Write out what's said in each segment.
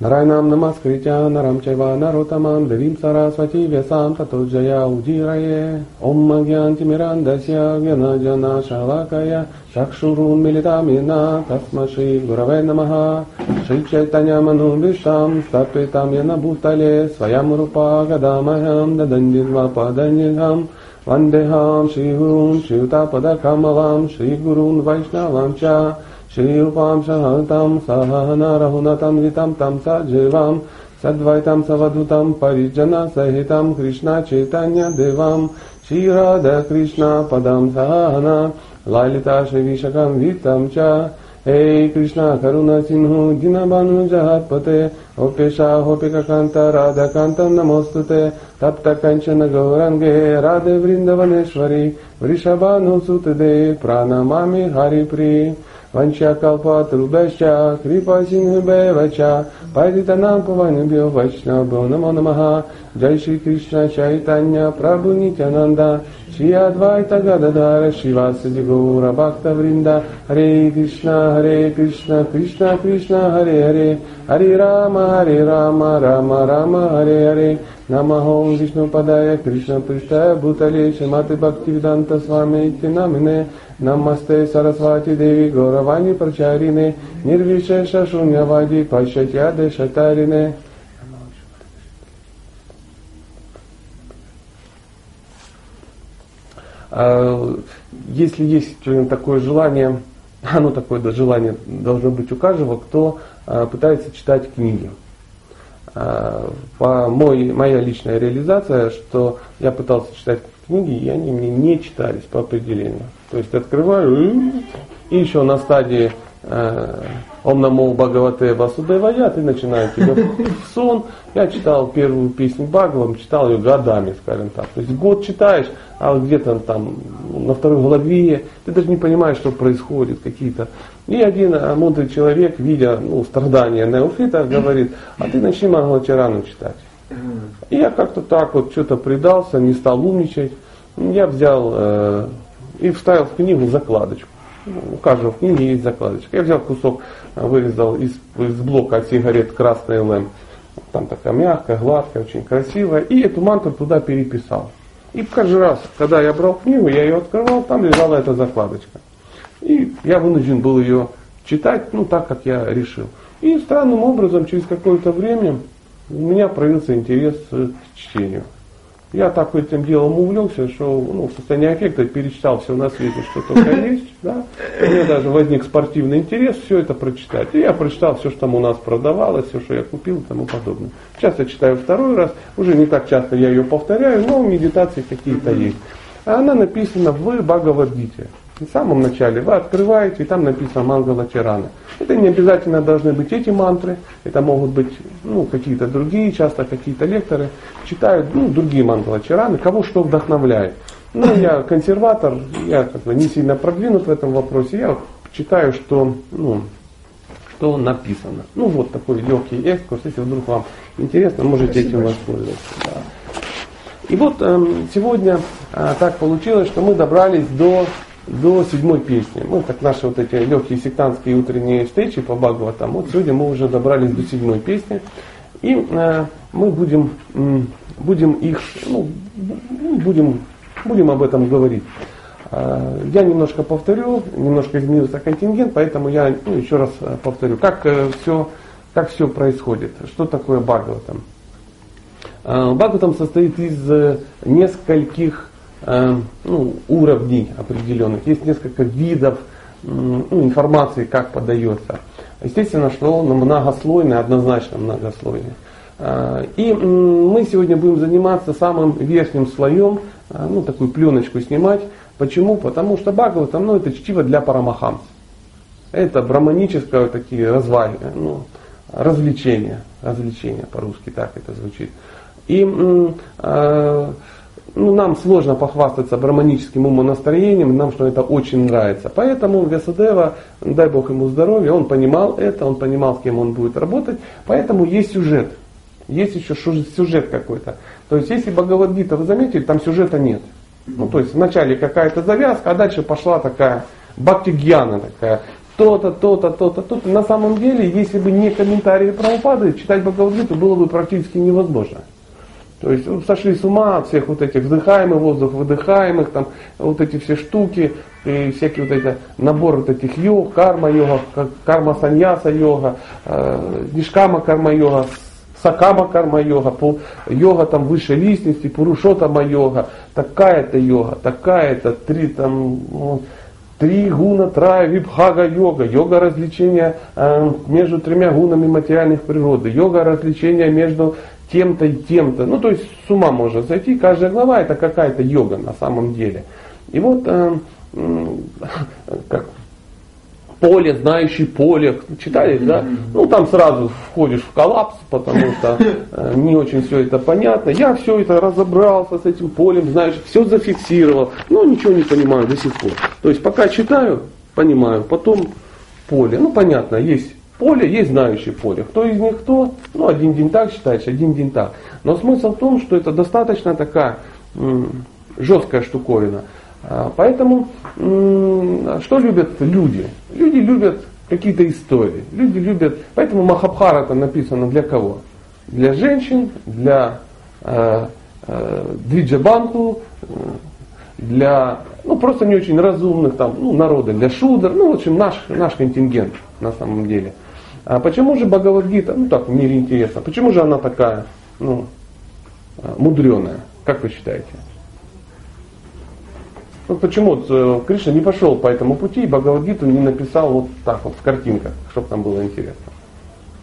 Нарайнам намаскритя нарам чайва наротамам девим сарасвати весам тато джая удирае Ом магьянти мирандасya гьянаджана шалакая Чакшурун милитамина тасмаши гураве намаха Шри Чайтanya Manu Visham Стапитам Яна Бхутале Своям Рупа Гадамахам Дадандидва Паданидхам Вандехам Шри Гурун Шриутапада Камалам Шри Гурун श्रीरूपां सहतां सहना रघुनतं वितं तं सजीवां सद्वैतं सवधुतं परिजनसहितं कृष्णचैतन्यदेवां। श्रीराधकृष्णपदं सहना ललिता श्रीविशकं वित्तं च। हे कृष्ण करुण सिंहु जिनभानुजहत्पते ओपेशा होपिककान्त राधकान्तं नमोऽस्तुते तप्त कञ्चन गौरङ्गे राधे वृन्दवनेश्वरि वृषभानुसुतदे प्रणमामि हरिप्रि वंशकल्पतरुभ्यश्च कृपसिंहभ्येव च पतितनां पवनेभ्यो वैष्णवभ्यो नमो नमः जय श्री कृष्ण चैतन्य प्रभु नित्यानन्द श्री अद्वैत गदाधर शिवासदि गौरभक्तवृन्द हरे कृष्ण हरे कृष्ण कृष्ण कृष्ण हरे हरे हरे राम हरे राम राम राम हरे हरे Намаго Вишнупадая Кришна Пыштая Бутале Шиматы Бхактивиданта Свами Тинамине Намасте Сарасвати Деви Горавани Прачарине Нирвишеша Шуньявади Пашатьяде Шатарине а, Если есть такое желание, оно такое да, желание должно быть у каждого, кто а, пытается читать книги. По мой, моя личная реализация, что я пытался читать книги, и они мне не читались по определению. То есть открываю и еще на стадии э, Ом Намо Бхагавате Васудевая, ты начинаешь тебя сон. Я читал первую песню Бхагавам, читал ее годами, скажем так. То есть год читаешь, а где-то там на второй главе, ты даже не понимаешь, что происходит, какие-то. И один э, мудрый человек, видя ну, страдания Неофита, говорит, а ты начни Мангалачарану читать. И я как-то так вот что-то предался, не стал умничать. Я взял э, и вставил в книгу закладочку. У каждого в книге есть закладочка. Я взял кусок, э, вырезал из, из блока от сигарет красный ЛМ. Там такая мягкая, гладкая, очень красивая. И эту мантру туда переписал. И каждый раз, когда я брал книгу, я ее открывал, там лежала эта закладочка. И я вынужден был ее читать, ну так, как я решил. И странным образом, через какое-то время, у меня проявился интерес к чтению. Я так этим делом увлекся, что ну, в состоянии аффекта перечитал все на свете, что только есть. Да? У меня даже возник спортивный интерес все это прочитать. И я прочитал все, что там у нас продавалось, все, что я купил и тому подобное. Сейчас я читаю второй раз, уже не так часто я ее повторяю, но медитации какие-то есть. А она написана в Бхагавадгите. В самом начале вы открываете, и там написано Мангала Чарана. Это не обязательно должны быть эти мантры, это могут быть ну, какие-то другие, часто какие-то лекторы читают ну, другие Мангала Чараны, кого что вдохновляет. Ну, я консерватор, я как бы не сильно продвинут в этом вопросе, я читаю, что, ну, что написано. Ну вот такой легкий экскурс, если вдруг вам интересно, можете Спасибо этим воспользоваться. Да. И вот э, сегодня э, так получилось, что мы добрались до до седьмой песни. Ну, как наши вот эти легкие сектантские утренние встречи по Бхагаватам. Вот сегодня мы уже добрались до седьмой песни. И э, мы будем, э, будем их, ну, будем, будем об этом говорить. Э, я немножко повторю, немножко изменился контингент, поэтому я ну, еще раз э, повторю, как, э, все, как все происходит, что такое Бхагаватам. Э, Бхагаватам состоит из э, нескольких ну, уровней определенных, есть несколько видов ну, информации, как подается. Естественно, что он многослойный, однозначно многослойный. Э, и мы сегодня будем заниматься самым верхним слоем, э, ну, такую пленочку снимать. Почему? Потому что Бхагаватам, ну, это чтиво для парамахамс. Это браманическое такие развали, ну, развлечения, развлечения по-русски так это звучит. И э, ну, нам сложно похвастаться браманическим умонастроением, нам что это очень нравится. Поэтому Весадева, дай Бог ему здоровья, он понимал это, он понимал, с кем он будет работать. Поэтому есть сюжет. Есть еще сюжет какой-то. То есть, если Бхагавадгита, вы заметили, там сюжета нет. Ну, то есть, вначале какая-то завязка, а дальше пошла такая бхактигьяна такая. то-то, то-то, то-то, то-то. На самом деле, если бы не комментарии Прабхупады, читать Бхагавадгиту было бы практически невозможно. То есть ну, сошли с ума от всех вот этих вдыхаемых воздух, выдыхаемых, там вот эти все штуки, и всякие вот эти набор вот этих йог, карма йога, карма саньяса йога, э, нишкама карма йога, сакама карма йога, там выше лестницы, пурушотама йога, такая-то йога, такая-то, три там, ну, три гуна, трая, випхага йога, йога развлечения э, между тремя гунами материальных природы, йога развлечения между тем-то и тем-то. Ну, то есть с ума можно зайти. Каждая глава это какая-то йога на самом деле. И вот э, э, как поле, знающий поле, читали, да? Ну, там сразу входишь в коллапс, потому что э, не очень все это понятно. Я все это разобрался с этим полем, знаешь, все зафиксировал, но ничего не понимаю до сих пор. То есть пока читаю, понимаю, потом поле. Ну, понятно, есть поле, есть знающий поле. Кто из них кто? Ну, один день так считаешь, один день так. Но смысл в том, что это достаточно такая жесткая штуковина. А, поэтому что любят люди? Люди любят какие-то истории. Люди любят. Поэтому Махабхара это написано для кого? Для женщин, для э, э, Двиджабанку, для ну, просто не очень разумных там, ну, народа, для шудр, ну, в общем, наш, наш контингент на самом деле. А почему же Бхагавадгита, ну так, в мире интересно, почему же она такая, ну, мудреная, как вы считаете? Ну, почему э, Кришна не пошел по этому пути и Бхагавадгиту не написал вот так вот в картинках, чтобы там было интересно?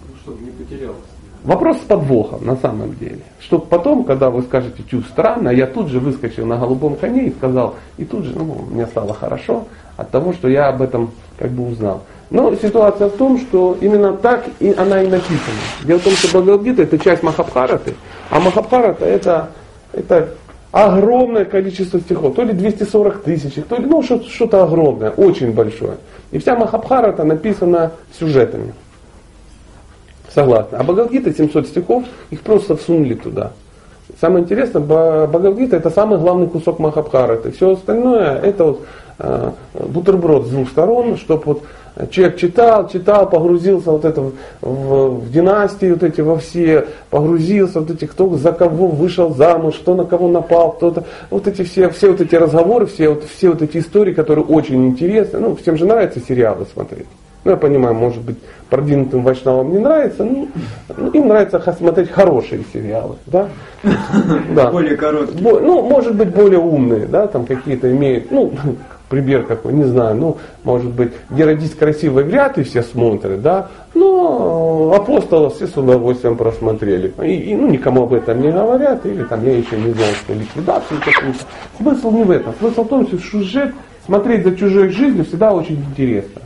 Ну, чтобы не потерялся. Вопрос с подвохом на самом деле. Чтобы потом, когда вы скажете чу странно, я тут же выскочил на голубом коне и сказал, и тут же, ну, мне стало хорошо от того, что я об этом как бы узнал. Но ситуация в том, что именно так и она и написана. Дело в том, что Бхагавадгита это часть Махабхараты, а Махабхарата это, это огромное количество стихов, то ли 240 тысяч, то ли ну, что-то огромное, очень большое. И вся Махабхарата написана сюжетами. Согласна. А Бхагавдгита 700 стихов, их просто всунули туда. Самое интересное, Бхагавдгита это самый главный кусок Махабхараты. Все остальное это вот э, бутерброд с двух сторон, чтобы вот Человек читал, читал, погрузился вот это в, в, в династии, вот эти во все, погрузился, вот эти, кто за кого вышел замуж, кто на кого напал, кто-то, вот эти все, все вот эти разговоры, все вот, все вот эти истории, которые очень интересны. Ну, всем же нравится сериалы смотреть. Ну, я понимаю, может быть, продвинутым вайшнавам не нравится, ну, ну им нравится смотреть хорошие сериалы, да? да. Более короткие. Бо, ну, может быть, более умные, да, там какие-то имеют, ну, пример какой, не знаю, ну, может быть, где красивой вряд ли все смотрят, да, но апостолов все с удовольствием просмотрели. И, и ну, никому об этом не говорят, или там я еще не знаю, что ликвидацию какую-то. Смысл не в этом. Смысл в том, что сюжет, смотреть за чужой жизнью всегда очень интересно.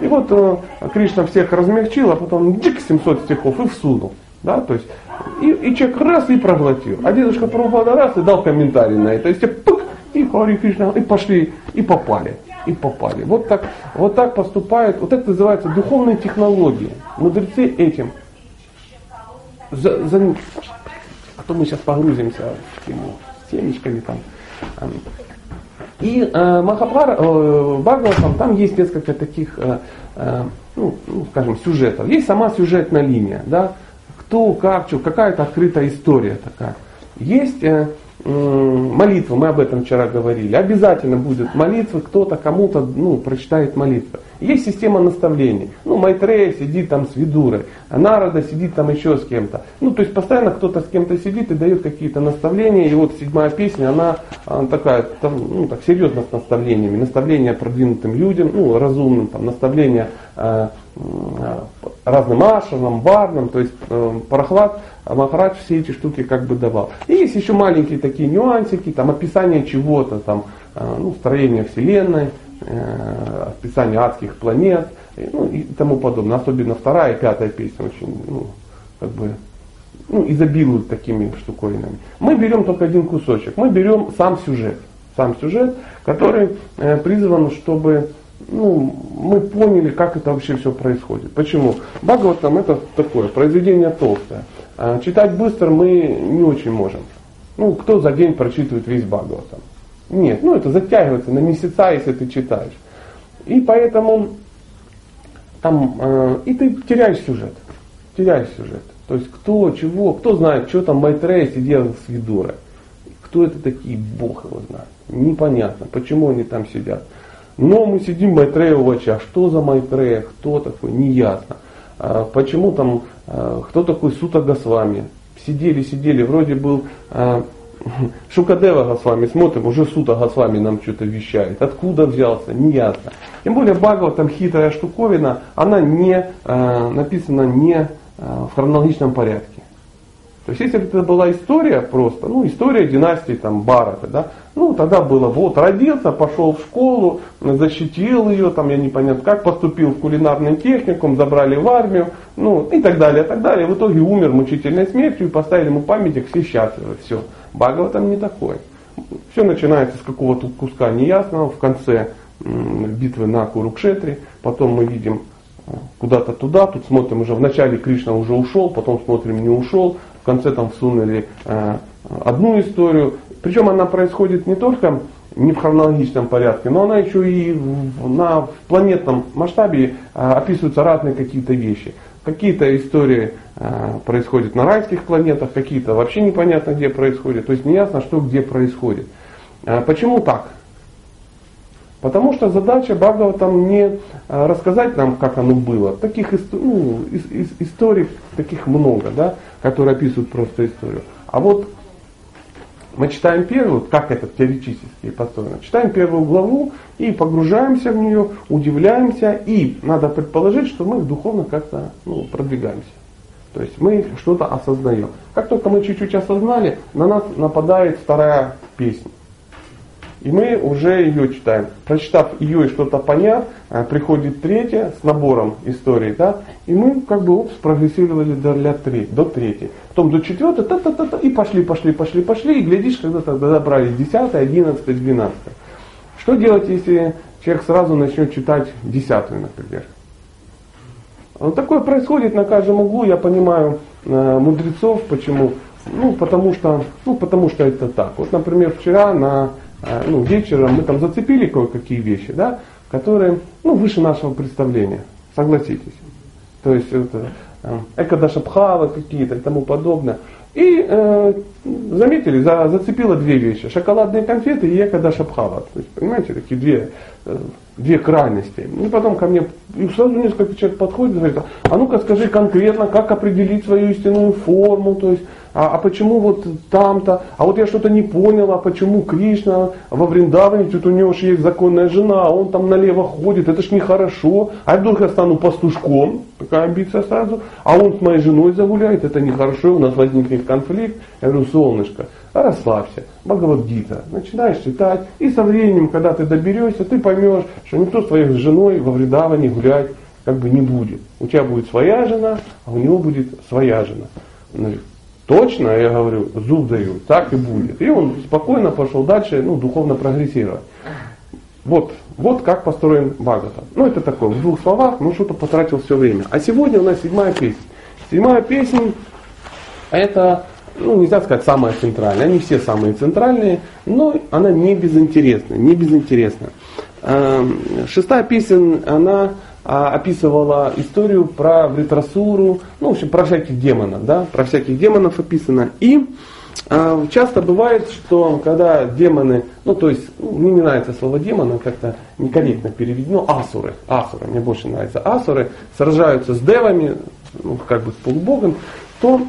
И вот э, Кришна всех размягчил, а потом дик 700 стихов и всунул. Да, то есть, и, и человек раз и проглотил. А дедушка Прабхупада раз и дал комментарий на это. То есть, пык, и Хари Кришна, и пошли, и попали, и попали. Вот так, вот так поступают, вот это называется духовные технологии. Мудрецы этим за, за, а то мы сейчас погрузимся в тему с темечками там. И э, Махапара, э, Бхагаватам, там есть несколько таких, э, э, ну, ну, скажем, сюжетов. Есть сама сюжетная линия, да, кто, как, что, какая-то открытая история такая. Есть э, молитва, мы об этом вчера говорили, обязательно будет молитва, кто-то кому-то ну, прочитает молитву. Есть система наставлений. Ну, Майтрея сидит там с Видурой, а Народа сидит там еще с кем-то. Ну, то есть постоянно кто-то с кем-то сидит и дает какие-то наставления. И вот седьмая песня, она, она такая, там, ну, так серьезно с наставлениями. Наставления продвинутым людям, ну, разумным, там, наставления э, э, разным ашинам, варнам, то есть э, Парахлад а Махарадж все эти штуки как бы давал. И есть еще маленькие такие нюансики, там описание чего-то, там, э, ну, строение Вселенной, э, описание адских планет, ну, и тому подобное. Особенно вторая и пятая песня очень, ну, как бы, ну, изобилуют такими штуковинами. Мы берем только один кусочек. Мы берем сам сюжет. Сам сюжет, который э, призван, чтобы ну, мы поняли, как это вообще все происходит. Почему? Бхагаватам это такое, произведение толстое. А читать быстро мы не очень можем. Ну, кто за день прочитывает весь Бхагаватам? Нет, ну это затягивается на месяца, если ты читаешь. И поэтому там, э, и ты теряешь сюжет. Теряешь сюжет. То есть кто, чего, кто знает, что там Майтрея сидел с Видурой. Кто это такие, Бог его знает. Непонятно, почему они там сидят. Но мы сидим Майтрея в очах. Что за Майтрея, кто такой, неясно. А, почему там, а, кто такой Сута Госвами. Сидели, сидели, вроде был а, Шукадева Госвами, смотрим, уже Сута Госвами нам что-то вещает. Откуда взялся, неясно. Тем более Бхагава там хитрая штуковина, она не написана не в хронологичном порядке. То есть если это была история просто, ну история династии там Барата, да, ну тогда было, вот родился, пошел в школу, защитил ее, там я не понятно как, поступил в кулинарный техникум, забрали в армию, ну и так далее, и так далее. В итоге умер мучительной смертью и поставили ему памятник, все счастливы, все. Багова там не такой. Все начинается с какого-то куска неясного в конце битвы на Курукшетре, потом мы видим куда-то туда, тут смотрим уже в начале Кришна уже ушел, потом смотрим не ушел, в конце там всунули э, одну историю. Причем она происходит не только не в хронологичном порядке, но она еще и на, в планетном масштабе э, описываются разные какие-то вещи. Какие-то истории э, происходят на райских планетах, какие-то вообще непонятно где происходят. То есть неясно, что где происходит. Почему так? Потому что задача Бхагава там не а, рассказать нам, как оно было. Таких ну, историй таких много, да, которые описывают просто историю. А вот мы читаем первую, как это теоретически построено, читаем первую главу и погружаемся в нее, удивляемся, и надо предположить, что мы духовно как-то ну, продвигаемся. То есть мы что-то осознаем. Как только мы чуть-чуть осознали, на нас нападает вторая песня. И мы уже ее читаем. Прочитав ее и что-то поняв, э, приходит третья с набором историй, да, и мы как бы опс, прогрессировали до, для три, до третьей. Потом до четвертой, та -та -та -та, и пошли, пошли, пошли, пошли, и глядишь, когда тогда добрали десятая, одиннадцатая, двенадцатая. Что делать, если человек сразу начнет читать десятую, например? Вот такое происходит на каждом углу, я понимаю э, мудрецов, почему? Ну, потому что, ну, потому что это так. Вот, например, вчера на ну, вечером мы там зацепили кое-какие вещи, да, которые ну, выше нашего представления, согласитесь. То есть это э, экодашабхавы какие-то и тому подобное. И э, заметили, за, зацепило две вещи. Шоколадные конфеты и экодашабхава. То есть, понимаете, такие две, э, две крайности. И потом ко мне и сразу несколько человек подходит и говорит, а ну-ка скажи конкретно, как определить свою истинную форму, то есть а, а почему вот там-то, а вот я что-то не понял, а почему Кришна во Вриндаване, тут у него же есть законная жена, а он там налево ходит, это ж нехорошо, а вдруг я стану пастушком, такая амбиция сразу, а он с моей женой загуляет, это нехорошо, у нас возникнет конфликт, я говорю, солнышко, расслабься, Бхагавадгита, начинаешь читать, и со временем, когда ты доберешься, ты поймешь, что никто с твоей женой во Вриндаване гулять как бы не будет. У тебя будет своя жена, а у него будет своя жена. Точно, я говорю, зуб даю, так и будет. И он спокойно пошел дальше, ну, духовно прогрессировать. Вот, вот как построен Бхагавата. Ну, это такое, в двух словах, ну, что-то потратил все время. А сегодня у нас седьмая песня. Седьмая песня, это, ну, нельзя сказать самая центральная. Они все самые центральные, но она не безинтересная, не безинтересная. Эм, шестая песня, она а, описывала историю про Вритрасуру, ну, в общем, про всяких демонов, да, про всяких демонов описано. И а, часто бывает, что когда демоны, ну, то есть, ну, мне не нравится слово демоны, как-то некорректно переведено, асуры, асуры, мне больше нравится асуры, сражаются с девами, ну, как бы с полубогом, то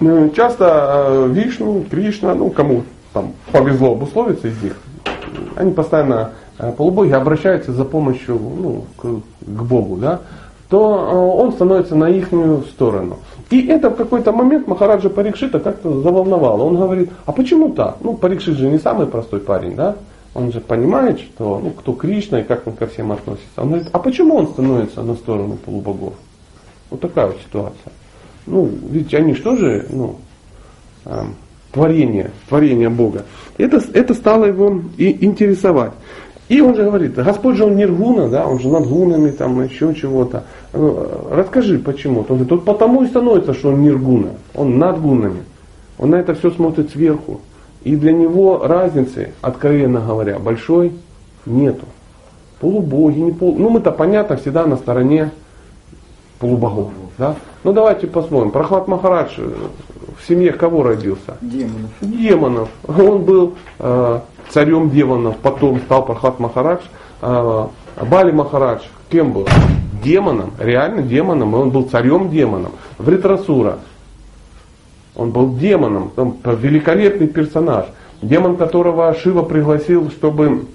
э, часто э, Вишну, Кришна, ну, кому там повезло обусловиться из них, они постоянно Э, полубоги обращаются за помощью ну, к, к Богу, да, то э, он становится на их сторону. И это в какой-то момент Махараджа Парикшита как-то заволновало. Он говорит, а почему так? Ну, Парикшит же не самый простой парень, да? Он же понимает, что ну, кто Кришна и как он ко всем относится. Он говорит, а почему он становится на сторону полубогов? Вот такая вот ситуация. Ну, ведь они что же, ну, э, творение, творение Бога. Это, это стало его и интересовать. И он же говорит, Господь же он ниргуна, да, он же над гунами, там еще чего-то. Ну, расскажи, почему. Он говорит, вот потому и становится, что он ниргуна, он над гунами. Он на это все смотрит сверху. И для него разницы, откровенно говоря, большой нету. полубоги, не полу... Ну мы-то понятно всегда на стороне полубогов. Да? Ну давайте посмотрим. Прохлад Махарадж в семье кого родился? Демонов. Демонов. Он был э, царем демонов, потом стал Прохлад Махарадж. Э, Бали Махарадж кем был? Демоном, реально демоном, и он был царем демоном. В Ритрасура он был демоном, он великолепный персонаж. Демон, которого Шива пригласил, чтобы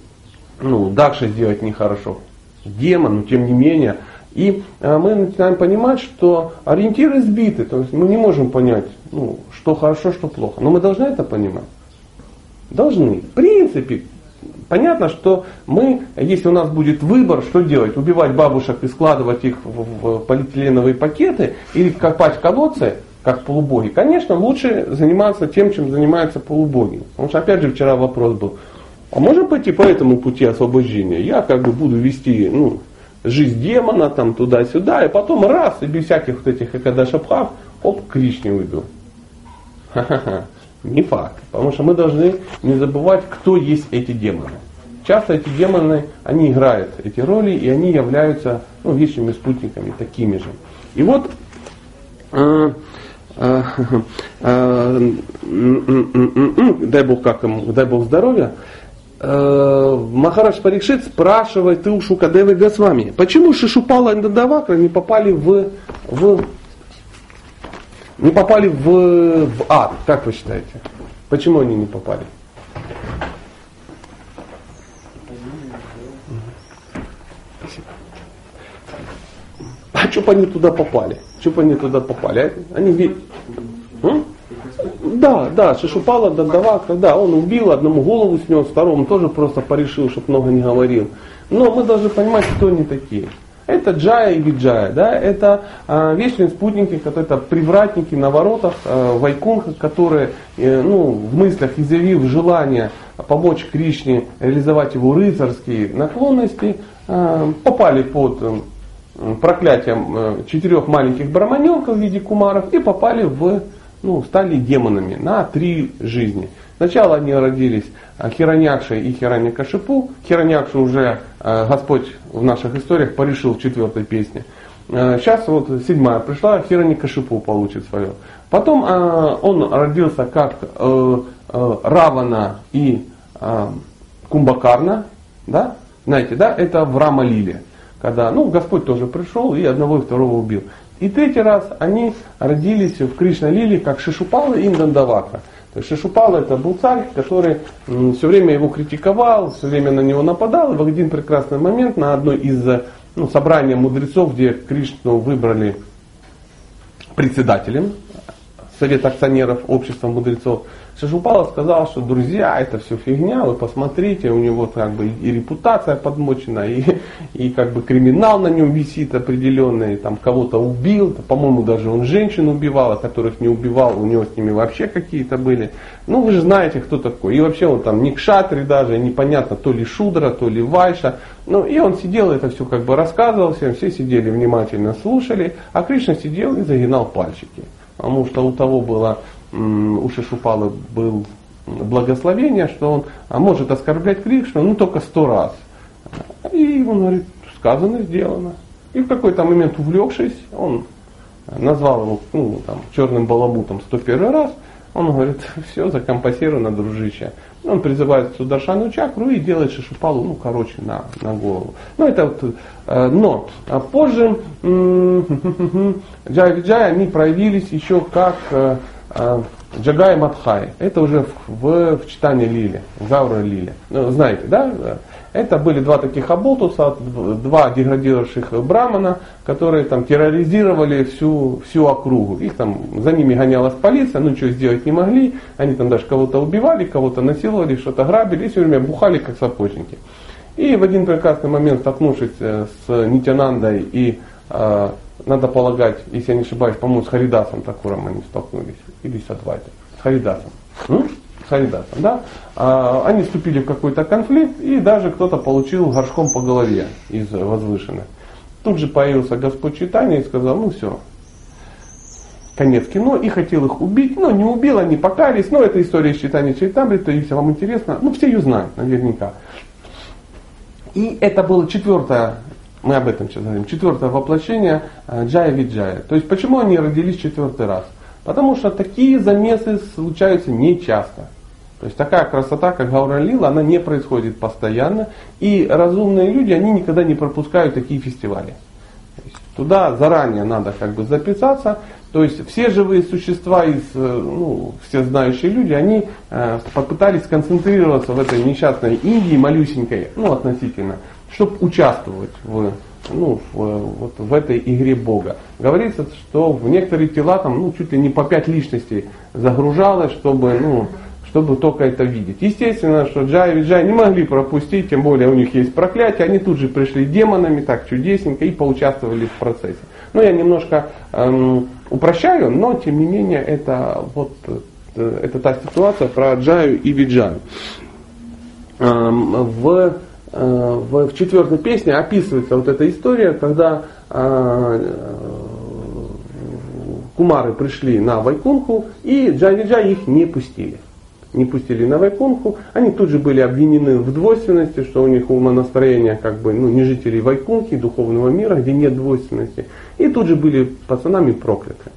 ну, Дакша сделать нехорошо. Демон, но тем не менее, и э, мы начинаем понимать, что ориентиры сбиты, то есть мы не можем понять, ну, что хорошо, что плохо. Но мы должны это понимать. Должны. В принципе, понятно, что мы, если у нас будет выбор, что делать, убивать бабушек и складывать их в, в полиэтиленовые пакеты или копать колодцы, как полубоги, конечно, лучше заниматься тем, чем занимаются полубоги. Потому что, опять же, вчера вопрос был, а можем пойти по этому пути освобождения? Я как бы буду вести, ну, жизнь демона там туда-сюда, и потом раз, и без всяких вот этих экадашабхав, оп, Кришне уйду. Ха-ха-ха. Не факт. Потому что мы должны не забывать, кто есть эти демоны. Часто эти демоны, они играют эти роли, и они являются ну, вечными спутниками, такими же. И вот э, э, э, дай Бог как ему, дай Бог здоровья, Махарадж Парикшит спрашивает ты у Шукадевы Госвами, почему Шишупала и Нандавакра не попали в, в не попали в, в ад, как вы считаете? Почему они не попали? А что бы они туда попали? Что бы они туда попали? Они ведь... Да, да, Шишупала Дадава, когда он убил, одному голову снес, второму тоже просто порешил, чтобы много не говорил. Но мы должны понимать, кто они такие. Это Джая и Виджая, да, это э, вечные спутники, это привратники на воротах э, Вайкунха, которые э, ну, в мыслях изъявив желание помочь Кришне реализовать его рыцарские наклонности, э, попали под э, проклятием э, четырех маленьких браманенков в виде кумаров и попали в ну, стали демонами на три жизни. Сначала они родились а, Хираньякши и Хираньякашипу. Хираньякшу уже э, Господь в наших историях порешил в четвертой песне. Сейчас э, вот седьмая пришла, Хираньякашипу получит свое. Потом э, он родился как Равана и Кумбакарна, да? Знаете, да, это в Рама-Лиле. Когда, ну, Господь тоже пришел и одного и второго убил. И третий раз они родились в Кришна-лиле, как Шишупала и Индандавака. То есть Шишупала это был царь, который все время его критиковал, все время на него нападал. И в один прекрасный момент на одной из ну, собрания мудрецов, где Кришну выбрали председателем Совет акционеров Общества мудрецов, Шишупала сказал, что друзья, это все фигня, вы посмотрите, у него как бы и репутация подмочена, и, и как бы криминал на нем висит определенный, там кого-то убил, по-моему даже он женщин убивал, а которых не убивал, у него с ними вообще какие-то были. Ну вы же знаете, кто такой. И вообще он там не кшатри даже, непонятно, то ли шудра, то ли вайша. Ну и он сидел, это все как бы рассказывал всем, все сидели внимательно слушали, а Кришна сидел и загинал пальчики. Потому что у того было у Шишупалы был благословение, что он а может оскорблять Кришну, ну только сто раз. И он говорит, сказано, сделано. И в какой-то момент увлекшись, он назвал его ну, там, черным баламутом 101 раз, он говорит, все, закомпасировано, дружище. Он призывает Сударшану чакру и делает шишупалу, ну, короче, на, на голову. Ну, это вот, э, но а позже Джай Виджай, они проявились еще как э, Джагай Мадхай. Это уже в, в, в читании Лили, Гаура Лили. Ну, знаете, да? Это были два таких оболтуса, два деградировавших брамана, которые там терроризировали всю, всю округу. Их там, за ними гонялась полиция, ну ничего сделать не могли. Они там даже кого-то убивали, кого-то насиловали, что-то грабили и все время бухали, как сапожники. И в один прекрасный момент, столкнувшись э, с Нитянандой и э, надо полагать, если я не ошибаюсь, по-моему, с Харидасом Такуром они столкнулись, или с Адвайтой, с Харидасом. М? С Харидасом, да? А, они вступили в какой-то конфликт, и даже кто-то получил горшком по голове из возвышенных. Тут же появился Господь Читания и сказал, ну все, конец кино, и хотел их убить, но не убил, они покались, но это история из читания Чайтамрита, если вам интересно, ну все ее знают наверняка. И это было четвертое, мы об этом сейчас говорим, четвертое воплощение э, Джая Виджая. То есть почему они родились четвертый раз? Потому что такие замесы случаются не часто. То есть такая красота, как Гаура она не происходит постоянно. И разумные люди, они никогда не пропускают такие фестивали. Туда заранее надо как бы записаться. То есть все живые существа, из, э, ну, все знающие люди, они э, попытались сконцентрироваться в этой несчастной Индии, малюсенькой, ну относительно, чтобы участвовать в, ну, в, вот в этой игре Бога. Говорится, что в некоторые тела там ну, чуть ли не по пять личностей загружалось, чтобы ну, чтобы только это видеть. Естественно, что Джай и Виджай не могли пропустить, тем более у них есть проклятие, они тут же пришли демонами, так чудесненько, и поучаствовали в процессе. Ну, я немножко эм, упрощаю, но тем не менее это вот э, это та ситуация про Джаю и Виджаю. Эм, в, в, в четвертой песне описывается вот эта история, когда э, кумары пришли на Вайкунху, и Виджай их не пустили не пустили на Вайкунху, они тут же были обвинены в двойственности, что у них умонастроение как бы ну, не жителей Вайкунхи, духовного мира, где нет двойственности. И тут же были пацанами прокляты.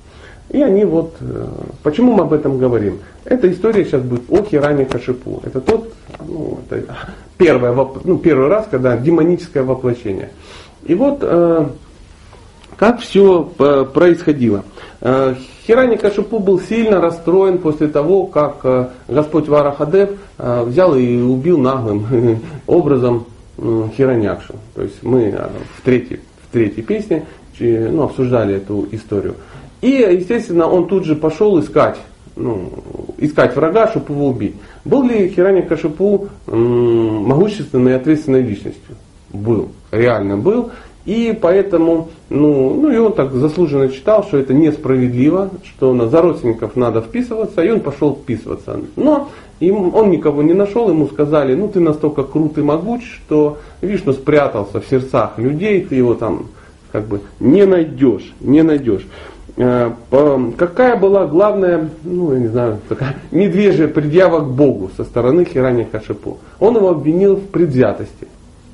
И они вот, э, почему мы об этом говорим? Эта история сейчас будет о Хиране Кашипу. Это тот, ну, это первое, ну, первый раз, когда демоническое воплощение. И вот э, как все э, происходило. Хирани Кашипу был сильно расстроен после того, как Господь Варахадев взял и убил наглым образом Хиранякшу. То есть мы в третьей, в третьей песне ну, обсуждали эту историю. И, естественно, он тут же пошел искать, ну, искать врага, чтобы его убить. Был ли Хирани Кашипу могущественной и ответственной личностью? Был, реально был. И поэтому, ну, ну и он так заслуженно читал, что это несправедливо, что на, за родственников надо вписываться, и он пошел вписываться. Но им, он никого не нашел, ему сказали, ну ты настолько крут и могуч, что Вишну спрятался в сердцах людей, ты его там как бы не найдешь, не найдешь. Э, какая была главная, ну я не знаю, такая медвежья предъява к Богу со стороны Хирани Кашипу? Он его обвинил в предвзятости.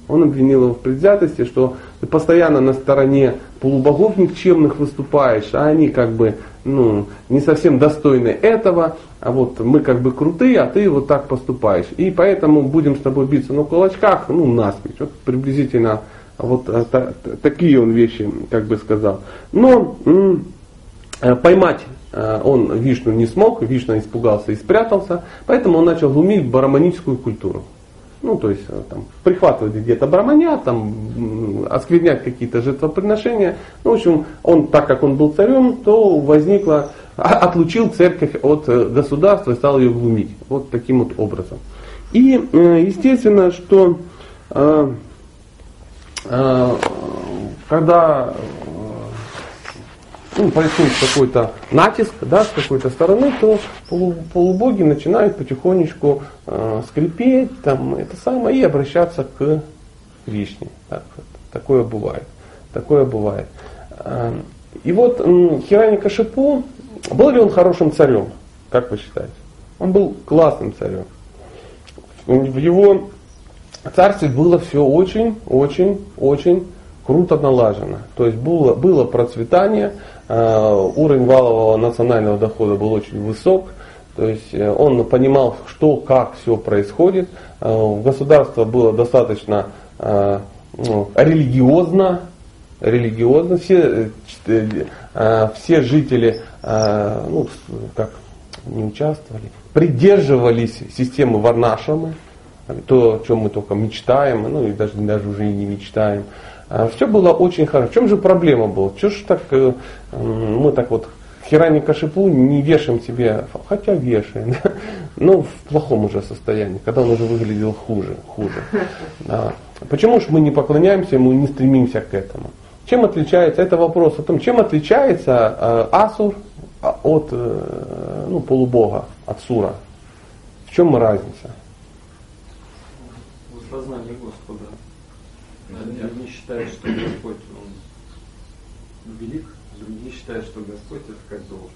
Он обвинил его в предвзятости, что ты постоянно на стороне полубогов никчемных выступаешь, а они как бы ну, не совсем достойны этого, а вот мы как бы крутые, а ты вот так поступаешь. И поэтому будем с тобой биться на кулачках, ну, насмерть. Вот приблизительно вот а, та, такие он вещи как бы сказал. Но э, поймать э, он Вишну не смог, Вишна испугался и спрятался, поэтому он начал глумить бараманическую культуру. Ну, то есть э, там, прихватывать где-то браманя, там, осквернять какие-то жертвоприношения. Ну, в общем, он, так как он был царем, то возникло, а, отлучил церковь от э, государства и стал ее глумить. Вот таким вот образом. И, э, естественно, что когда ну, происходит какой-то натиск да, с какой-то стороны, то полубоги начинают потихонечку э, скрипеть, там, это самое, и обращаться к Вишне. Так, такое бывает. Такое бывает. Э, и вот Хирани Кашипу, был ли он хорошим царем, как вы считаете? Он был классным царем. В его царстве было все очень, очень, очень круто налажено. То есть было, было процветание, Э, уровень валового национального дохода был очень высок, то есть э, он понимал, что, как все происходит. Э, государство было достаточно ну, религиозно, религиозно. Все, все жители ну, как, не участвовали, придерживались системы Варнашамы, то, о чем мы только мечтаем, ну и даже, даже уже и не мечтаем. А Все было очень хорошо. В чем же проблема была? Чего ж так э, мы так вот Хирани Кашипу не вешаем себе, хотя вешаем, но в плохом уже состоянии, когда он уже выглядел хуже, хуже. Почему же мы не поклоняемся ему, не стремимся к этому? Чем отличается, это вопрос о том, чем отличается э, Асур от э, ну, полубога, от Сура? В чем разница? В сознании Господа. Одни считают, что Господь он велик, другие считают, что Господь это как должен.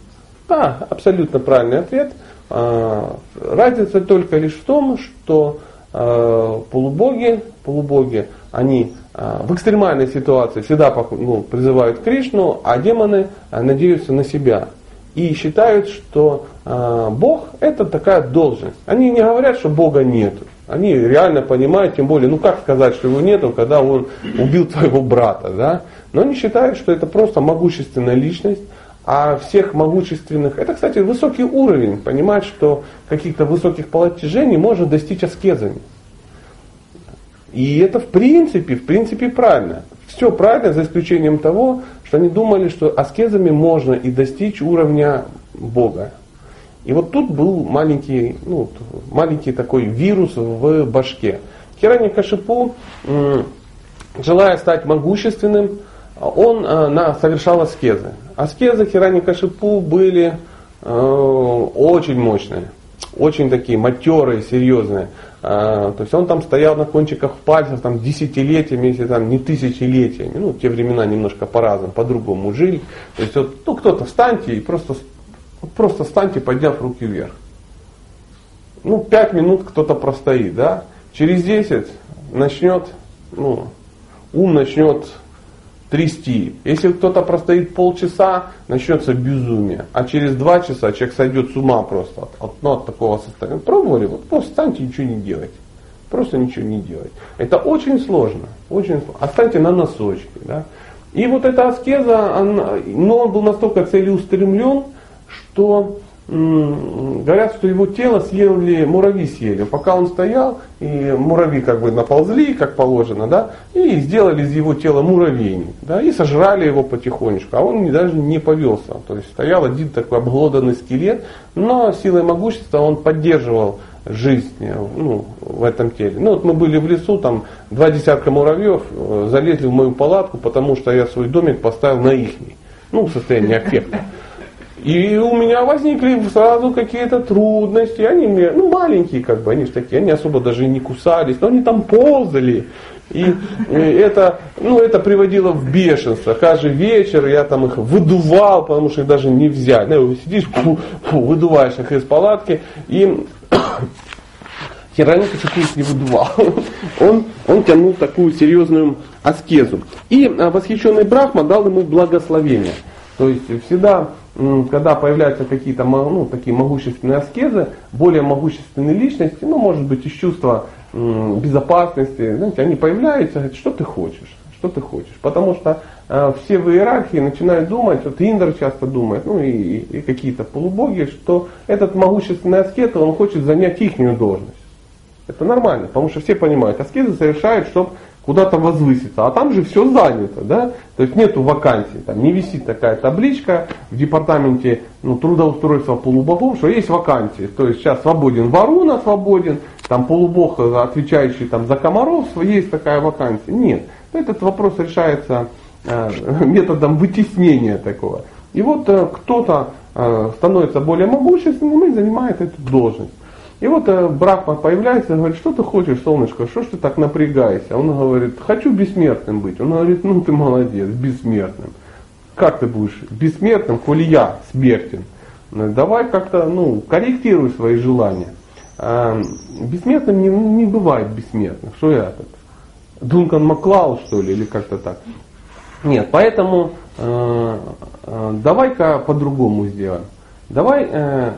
Да, абсолютно правильный ответ. А, разница только лишь в том, что э, полубоги, полубоги, они э, в экстремальной ситуации всегда ну, призывают Кришну, а демоны надеются на себя. И считают, что э, Бог это такая должность. Они не говорят, что Бога нет. Они реально понимают, тем более, ну как сказать, что его нету, когда он убил твоего брата, да? Но они считают, что это просто могущественная личность, а всех могущественных, это, кстати, высокий уровень, понимать, что каких-то высоких положений можно достичь аскезами. И это в принципе, в принципе правильно. Все правильно, за исключением того, что они думали, что аскезами можно и достичь уровня Бога. И вот тут был маленький, ну, маленький такой вирус в башке. Хирани Кашипу, желая стать могущественным, он э, на, совершал аскезы. Аскезы Хирани Кашипу были э, очень мощные, очень такие матерые, серьезные. Э, то есть он там стоял на кончиках пальцев там, десятилетиями, если там не тысячелетиями. Ну, те времена немножко по-разному, по-другому жили. То есть вот, ну, кто-то встаньте и просто, просто встаньте, подняв руки вверх. Ну, пять минут кто-то простоит, да? Через десять начнет, ну, ум начнет трясти. Если кто-то простоит полчаса, начнется безумие. А через два часа человек сойдет с ума просто от, от, ну, от такого состояния. Пробовали? Вот просто встаньте ничего не делать. Просто ничего не делать. Это очень сложно. Очень сложно. Останьте на носочке. Да? И вот эта аскеза, она, но он был настолько целеустремлен, что говорят, что его тело съели, муравьи съели. Пока он стоял, и муравьи как бы наползли, как положено, да, и сделали из его тела муравейник, да, и сожрали его потихонечку, а он даже не повелся. То есть стоял один такой обглоданный скелет, но силой могущества он поддерживал жизнь ну, в этом теле. Ну вот мы были в лесу, там два десятка муравьев э, залезли в мою палатку, потому что я свой домик поставил на ихний. Ну, в состоянии аффекта. И у меня возникли сразу какие-то трудности. Они ну, маленькие, как бы, они же такие, они особо даже не кусались, но они там ползали. И, и это, ну, это приводило в бешенство. Каждый вечер я там их выдувал, потому что их даже не взять. Ну, сидишь, фу, фу, выдуваешь их из палатки, и Хероника их не выдувал. Он, он тянул такую серьезную аскезу. И а, восхищенный Брахма дал ему благословение. То есть всегда когда появляются какие-то ну, такие могущественные аскезы, более могущественные личности, ну, может быть, из чувства безопасности, знаете, они появляются, говорят, что ты хочешь, что ты хочешь. Потому что э, все в иерархии начинают думать, вот Индр часто думает, ну и, и какие-то полубоги, что этот могущественный аскет, он хочет занять их должность. Это нормально, потому что все понимают, аскезы совершают, чтобы куда-то возвыситься, а там же все занято, да, то есть нету вакансий, там не висит такая табличка в департаменте ну, трудоустройства полубогов, что есть вакансии, то есть сейчас свободен Варуна, свободен, там полубог, отвечающий там за комаров, есть такая вакансия. Нет, этот вопрос решается э, методом вытеснения такого. И вот э, кто-то э, становится более могущественным и занимает эту должность. И вот э, Брахма появляется говорит, что ты хочешь, солнышко, что ж ты так напрягаешься? Он говорит, хочу бессмертным быть. Он говорит, ну ты молодец, бессмертным. Как ты будешь бессмертным, коли я смертен? «Ну, давай как-то, ну, корректируй свои желания. А, бессмертным не, не бывает бессмертных. Что я так? Дункан Маклау, что ли, или как-то так. Нет, поэтому э, э, давай-ка по-другому сделаем. Давай э,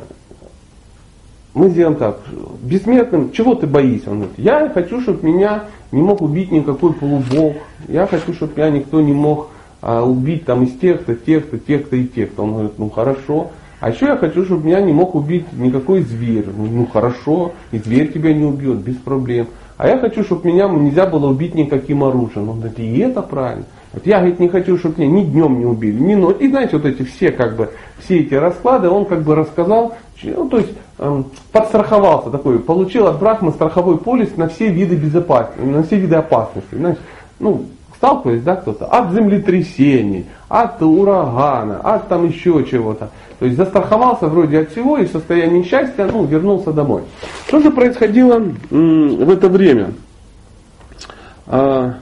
мы сделаем так, бессмертным, чего ты боишься? Он говорит, я хочу, чтобы меня не мог убить никакой полубог, я хочу, чтобы меня никто не мог а, убить там из тех-то, тех-то, тех-то и тех-то. Он говорит, ну хорошо. А еще я хочу, чтобы меня не мог убить никакой зверь. Ну, ну хорошо, и зверь тебя не убьет, без проблем. А я хочу, чтобы меня нельзя было убить никаким оружием. Он говорит, и это правильно. Вот я, говорит, не хочу, чтобы меня ни днем не убили, ни ночью. И знаете, вот эти все, как бы, все эти расклады, он как бы рассказал, ну, то есть эм, подстраховался такой, получил от Брахмы страховой полис на все виды безопасности, на все виды опасности. Знаешь, ну, сталкивались, да, кто-то, от землетрясений, от урагана, от там еще чего-то. То есть застраховался вроде от всего и в состоянии счастья, ну, вернулся домой. Что же происходило м, в это время? А,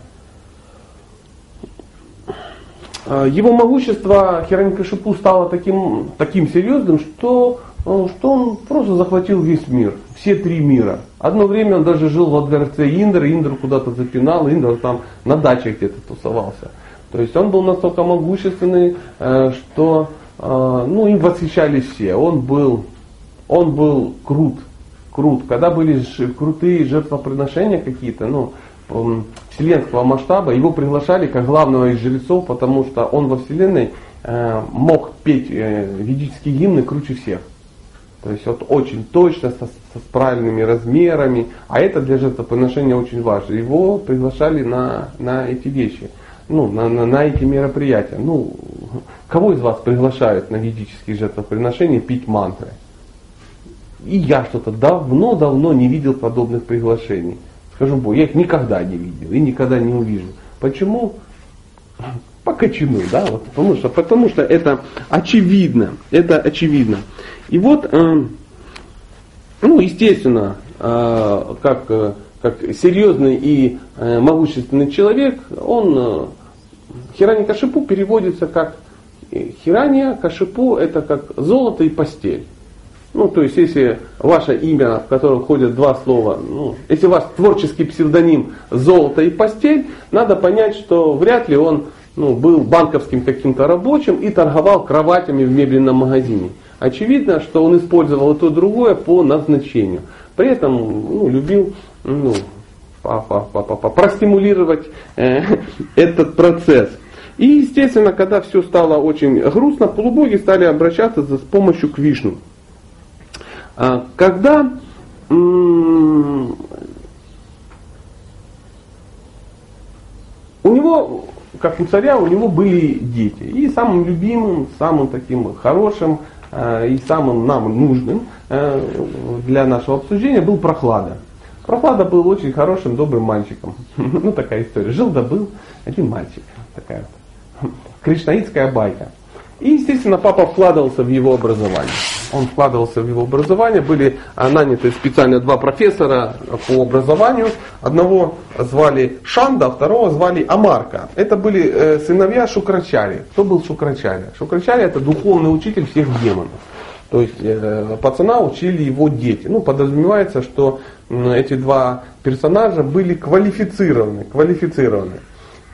его могущество Хиранькашипу стало таким, таким серьезным, что что он просто захватил весь мир, все три мира. Одно время он даже жил во дворце Индры, Индр куда-то запинал, Индр там на даче где-то тусовался. То есть он был настолько могущественный, э, что э, ну, им восхищались все. Он был, он был крут, крут. Когда были крутые жертвоприношения какие-то, ну, вселенского масштаба, его приглашали как главного из жрецов, потому что он во Вселенной э, мог петь ведические гимны круче всех. То есть вот очень точно, со, со, с правильными размерами. А это для жертвоприношения очень важно. Его приглашали на, на эти вещи, ну, на, на, на эти мероприятия. Ну, кого из вас приглашают на ведические жертвоприношения пить мантры? И я что-то давно-давно не видел подобных приглашений. Скажу Богу, я их никогда не видел и никогда не увижу. Почему? По кочану, да, вот, потому что, потому что это очевидно, это очевидно. И вот, э, ну, естественно, э, как, э, как серьезный и могущественный человек, он, Хирани Кашипу переводится как Хирания Кашипу это как золото и постель. Ну, то есть, если ваше имя, в котором ходят два слова, ну, если у вас творческий псевдоним «золото и постель», надо понять, что вряд ли он ну, был банковским каким-то рабочим и торговал кроватями в мебельном магазине. Очевидно, что он использовал и то другое по назначению. При этом ну, любил ну, простимулировать э, этот процесс. И, естественно, когда все стало очень грустно, полубоги стали обращаться с помощью к Вишну. А, когда у него, как у царя, у него были дети. И самым любимым, самым таким хорошим Э, и самым нам нужным э, для нашего обсуждения был Прохлада. Прохлада был очень хорошим, добрым мальчиком. Ну, такая история. Жил да был один мальчик. Такая вот кришнаитская байка. И, естественно, папа вкладывался в его образование. Он вкладывался в его образование. Были наняты специально два профессора по образованию. Одного звали Шанда, а второго звали Амарка. Это были э, сыновья Шукрачари. Кто был Шукрачари? Шукрачари это духовный учитель всех демонов. То есть э, пацана учили его дети. Ну, подразумевается, что эти два персонажа были квалифицированы. квалифицированы.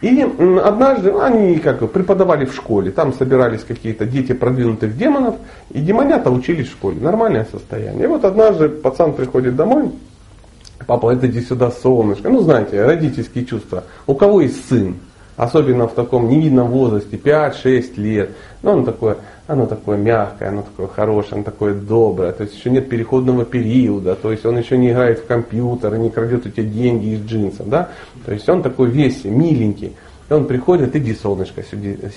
И однажды они как преподавали в школе, там собирались какие-то дети продвинутых демонов, и демонята учились в школе, нормальное состояние. И вот однажды пацан приходит домой, папа, это иди сюда, солнышко. Ну, знаете, родительские чувства. У кого есть сын, особенно в таком невидном возрасте, 5-6 лет, ну, он такое, оно такое мягкое, оно такое хорошее, оно такое доброе, то есть еще нет переходного периода, то есть он еще не играет в компьютер, не крадет у тебя деньги из джинсов, да, то есть он такой весь миленький. И он приходит, иди, солнышко,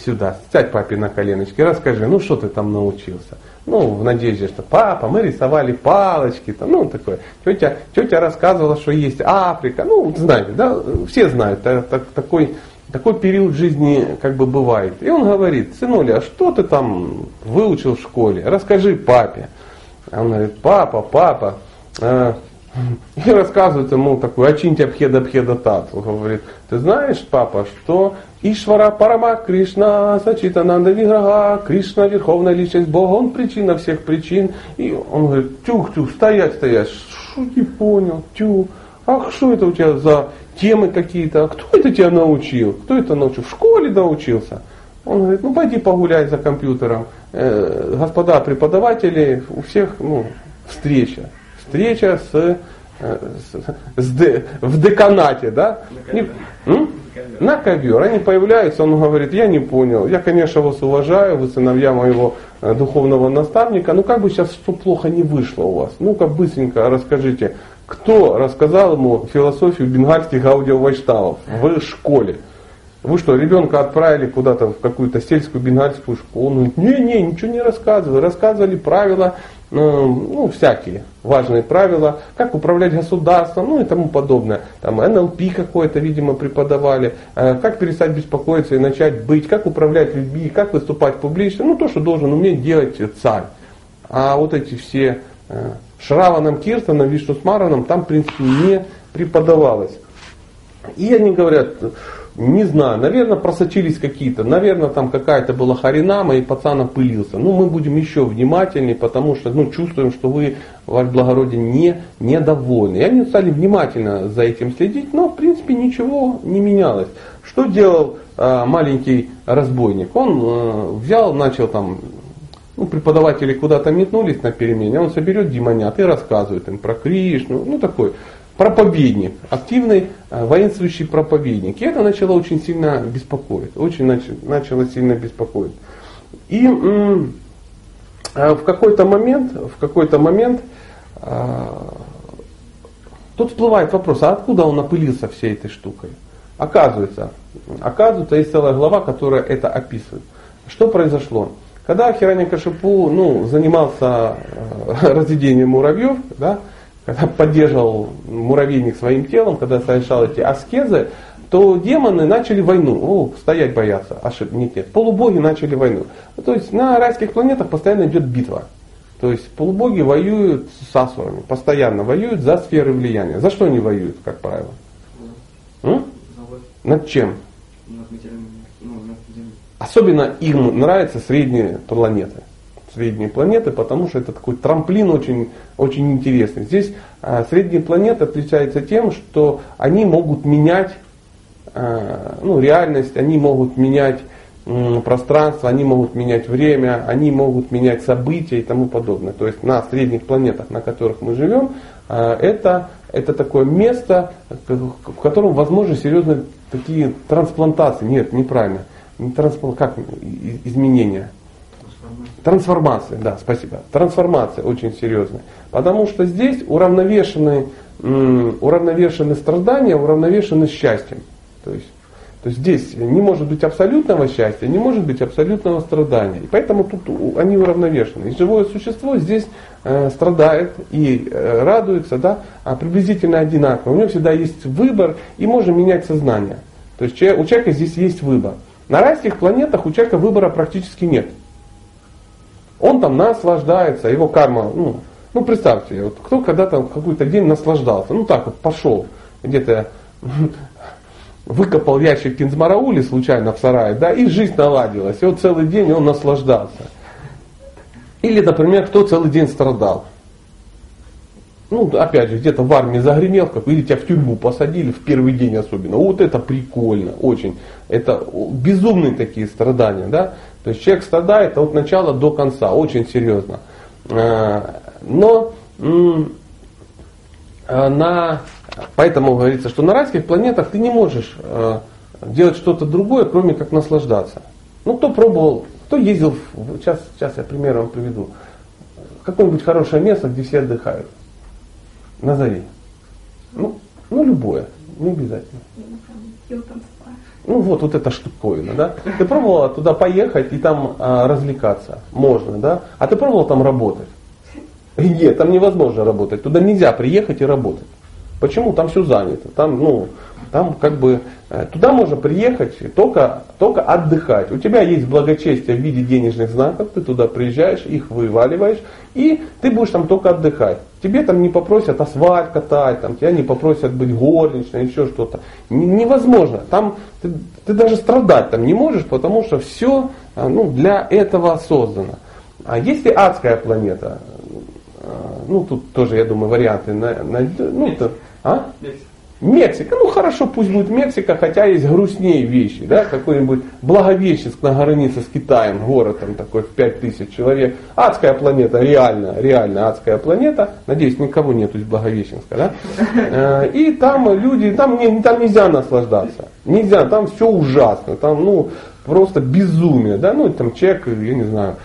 сюда, сядь папе на коленочки, расскажи, ну что ты там научился? Ну, в надежде, что папа, мы рисовали палочки, там, ну, такое. Тетя, тетя рассказывала, что есть Африка, ну, знаете, да, все знают, так, так, такой такой период жизни как бы бывает. И он говорит, сынуля, а что ты там выучил в школе? Расскажи папе. А он говорит, папа, папа. А, и рассказывает ему такой, очиньте обхеда обхеда тат. Он говорит, ты знаешь, папа, что Ишвара Парама Кришна Сачитананда Виграга, Кришна Верховная Личность Бога, он причина всех причин. И он говорит, тюх-тюх, стоять, стоять, что не понял, тюх. Ах, что это у тебя за темы какие-то. А кто это тебя научил? Кто это научил? В школе научился. Он говорит, ну пойди погуляй за компьютером. Э, господа преподаватели, у всех ну, встреча. Встреча с, э, с, с де, в деканате, да? На ковер. Не, на ковер. Они появляются, он говорит, я не понял. Я, конечно, вас уважаю, вы сыновья моего э, духовного наставника. Ну как бы сейчас что плохо не вышло у вас? Ну-ка быстренько расскажите, кто рассказал ему философию бенгальских аудиовайштавов в школе? Вы что, ребенка отправили куда-то в какую-то сельскую бенгальскую школу? Он говорит, не-не, ничего не рассказывали. Рассказывали правила, ну, ну, всякие важные правила, как управлять государством, ну и тому подобное. Там НЛП какое-то, видимо, преподавали, э, как перестать беспокоиться и начать быть, как управлять людьми, как выступать публично, ну то, что должен уметь делать царь. А вот эти все э, Шраваном Киртаном, Вишну Смараном там, в принципе, не преподавалось. И они говорят, не знаю, наверное, просочились какие-то, наверное, там какая-то была харинама, и пацан опылился. Ну, мы будем еще внимательнее, потому что, ну, чувствуем, что вы, ваше благородие, не, недовольны. И они стали внимательно за этим следить, но, в принципе, ничего не менялось. Что делал э, маленький разбойник? Он э, взял, начал там ну, преподаватели куда-то метнулись на перемене, он соберет демонят и рассказывает им про Кришну, ну такой проповедник, активный э, воинствующий проповедник. И это начало очень сильно беспокоить, очень начало, начало сильно беспокоить. И э, в какой-то момент, в какой-то момент э, тут всплывает вопрос, а откуда он опылился всей этой штукой? Оказывается, оказывается, есть целая глава, которая это описывает. Что произошло? Когда Хираньякашипу ну, занимался э, разведением муравьев, да, когда поддерживал муравейник своим телом, когда совершал эти аскезы, то демоны начали войну. О, стоять боятся. Ошиб... Нет, нет. Полубоги начали войну. То есть на райских планетах постоянно идет битва. То есть полубоги воюют с асурами, постоянно воюют за сферы влияния. За что они воюют, как правило? М? Над чем? Над материальным Особенно им нравятся средние планеты. Средние планеты, потому что это такой трамплин очень, очень интересный. Здесь а, средние планеты отличаются тем, что они могут менять а, ну, реальность, они могут менять пространство, они могут менять время, они могут менять события и тому подобное. То есть на средних планетах, на которых мы живем, а, это, это такое место, в котором возможны серьезные такие трансплантации. Нет, неправильно не трансформ... как изменения? Трансформация, да, спасибо. Трансформация очень серьезная. Потому что здесь уравновешены, уравновешены страдания, уравновешены счастьем. То есть, то есть здесь не может быть абсолютного счастья, не может быть абсолютного страдания. И поэтому тут они уравновешены. И живое существо здесь э, страдает и э, радуется, да, а приблизительно одинаково. У него всегда есть выбор и можно менять сознание. То есть у человека здесь есть выбор. На райских планетах у человека выбора практически нет. Он там наслаждается, его карма, ну, ну представьте, вот кто когда-то какой-то день наслаждался, ну так вот пошел, где-то выкопал ящик кинзмараули случайно в сарае, да, и жизнь наладилась, и вот целый день он наслаждался. Или, например, кто целый день страдал ну, опять же, где-то в армии загремел, как, или тебя в тюрьму посадили в первый день особенно. Вот это прикольно, очень. Это безумные такие страдания, да. То есть человек страдает от начала до конца, очень серьезно. А, но а, на, поэтому говорится, что на райских планетах ты не можешь а, делать что-то другое, кроме как наслаждаться. Ну, кто пробовал, кто ездил, сейчас, сейчас я пример вам приведу, какое-нибудь хорошее место, где все отдыхают. Назови. Ну, ну любое, не обязательно. Ну вот, вот эта штуковина, да? Ты пробовала туда поехать и там а, развлекаться? Можно, да? А ты пробовал там работать? Нет, там невозможно работать. Туда нельзя приехать и работать. Почему? Там все занято. Там, ну, там как бы э, туда можно приехать только, только отдыхать. У тебя есть благочестие в виде денежных знаков, ты туда приезжаешь, их вываливаешь, и ты будешь там только отдыхать. Тебе там не попросят асфальт катать, там, тебя не попросят быть горничной, еще что-то. Невозможно. Там ты, ты даже страдать там не можешь, потому что все э, ну, для этого создано. А если адская планета, э, ну тут тоже, я думаю, варианты на, на, ну, то, а? Мексика, ну хорошо, пусть будет Мексика, хотя есть грустнее вещи, да, какой-нибудь Благовещенск на границе с Китаем, город там такой в 5000 человек, адская планета, реально, реально адская планета, надеюсь, никого нету из Благовещенска, да, э, и там люди, там, не, там нельзя наслаждаться, нельзя, там все ужасно, там, ну, просто безумие, да, ну, там человек, я не знаю,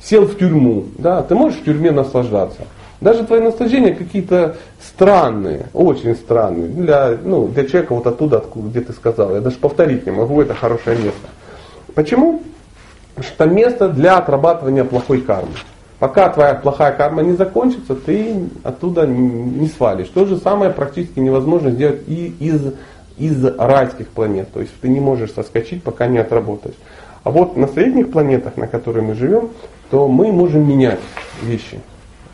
сел в тюрьму, да, ты можешь в тюрьме наслаждаться, даже твои наслаждения какие-то странные, очень странные. Для, ну, для человека вот оттуда, откуда, где ты сказал. Я даже повторить не могу, это хорошее место. Почему? Потому что место для отрабатывания плохой кармы. Пока твоя плохая карма не закончится, ты оттуда не свалишь. То же самое практически невозможно сделать и из, из райских планет. То есть ты не можешь соскочить, пока не отработаешь. А вот на средних планетах, на которых мы живем, то мы можем менять вещи.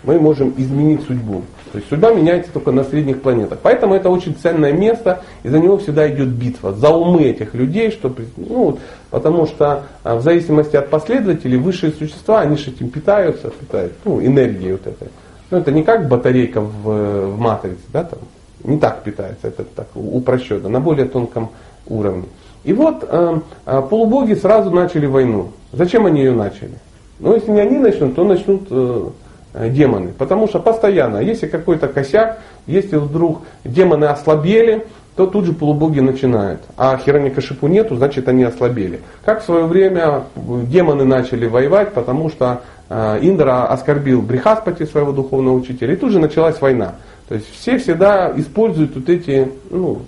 Мы можем изменить судьбу. То есть судьба меняется только на средних планетах. Поэтому это очень ценное место, и за него всегда идет битва. За умы этих людей, что, ну, потому что а, в зависимости от последователей высшие существа, они же этим питаются, питают, ну, энергией вот этой. Ну, это не как батарейка в, в матрице, да, там, не так питается, это так упрощенно, на более тонком уровне. И вот э, э, полубоги сразу начали войну. Зачем они ее начали? Ну, если не они начнут, то начнут э, э, демоны. Потому что постоянно, если какой-то косяк, если вдруг демоны ослабели, то тут же полубоги начинают. А Хираньякашипу нету, значит они ослабели. Как в свое время демоны начали воевать, потому что э, Индра оскорбил Брихаспати, своего духовного учителя, и тут же началась война. То есть все всегда используют вот эти ну,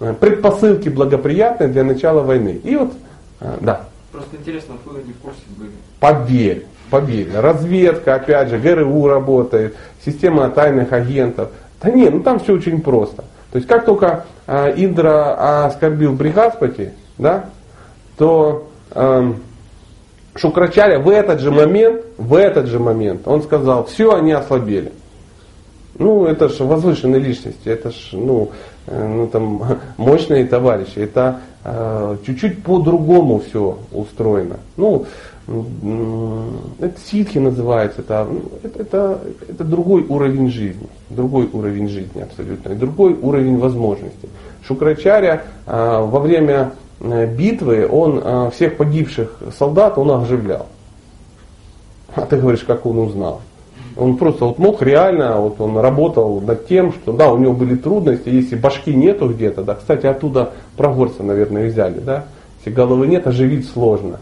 Э, предпосылки благоприятные для начала войны. И вот, э, да. Просто интересно, откуда они в курсе были? Поверь, поверь. Разведка, опять же, ГРУ работает, система тайных агентов. Да нет, ну там все очень просто. То есть как только э, Индра оскорбил Бригаспати, да, то э, Шукрачаря в этот же момент, в этот же момент, он сказал, все, они ослабели. Ну, это же возвышенные личности, это же, ну, Э, ну, там, мощные товарищи. Это э, чуть-чуть по-другому все устроено. Ну, это ситхи называется, это, это, это, это другой уровень жизни, другой уровень жизни абсолютно, и другой уровень возможностей. Шукрачаря э, во время э, битвы он э, всех погибших солдат он оживлял. А ты говоришь, как он узнал? Он просто вот мог реально, вот он работал над тем, что да, у него были трудности, если башки нету где-то, да, кстати, оттуда прогорца, наверное, взяли, да, если головы нет, оживить сложно.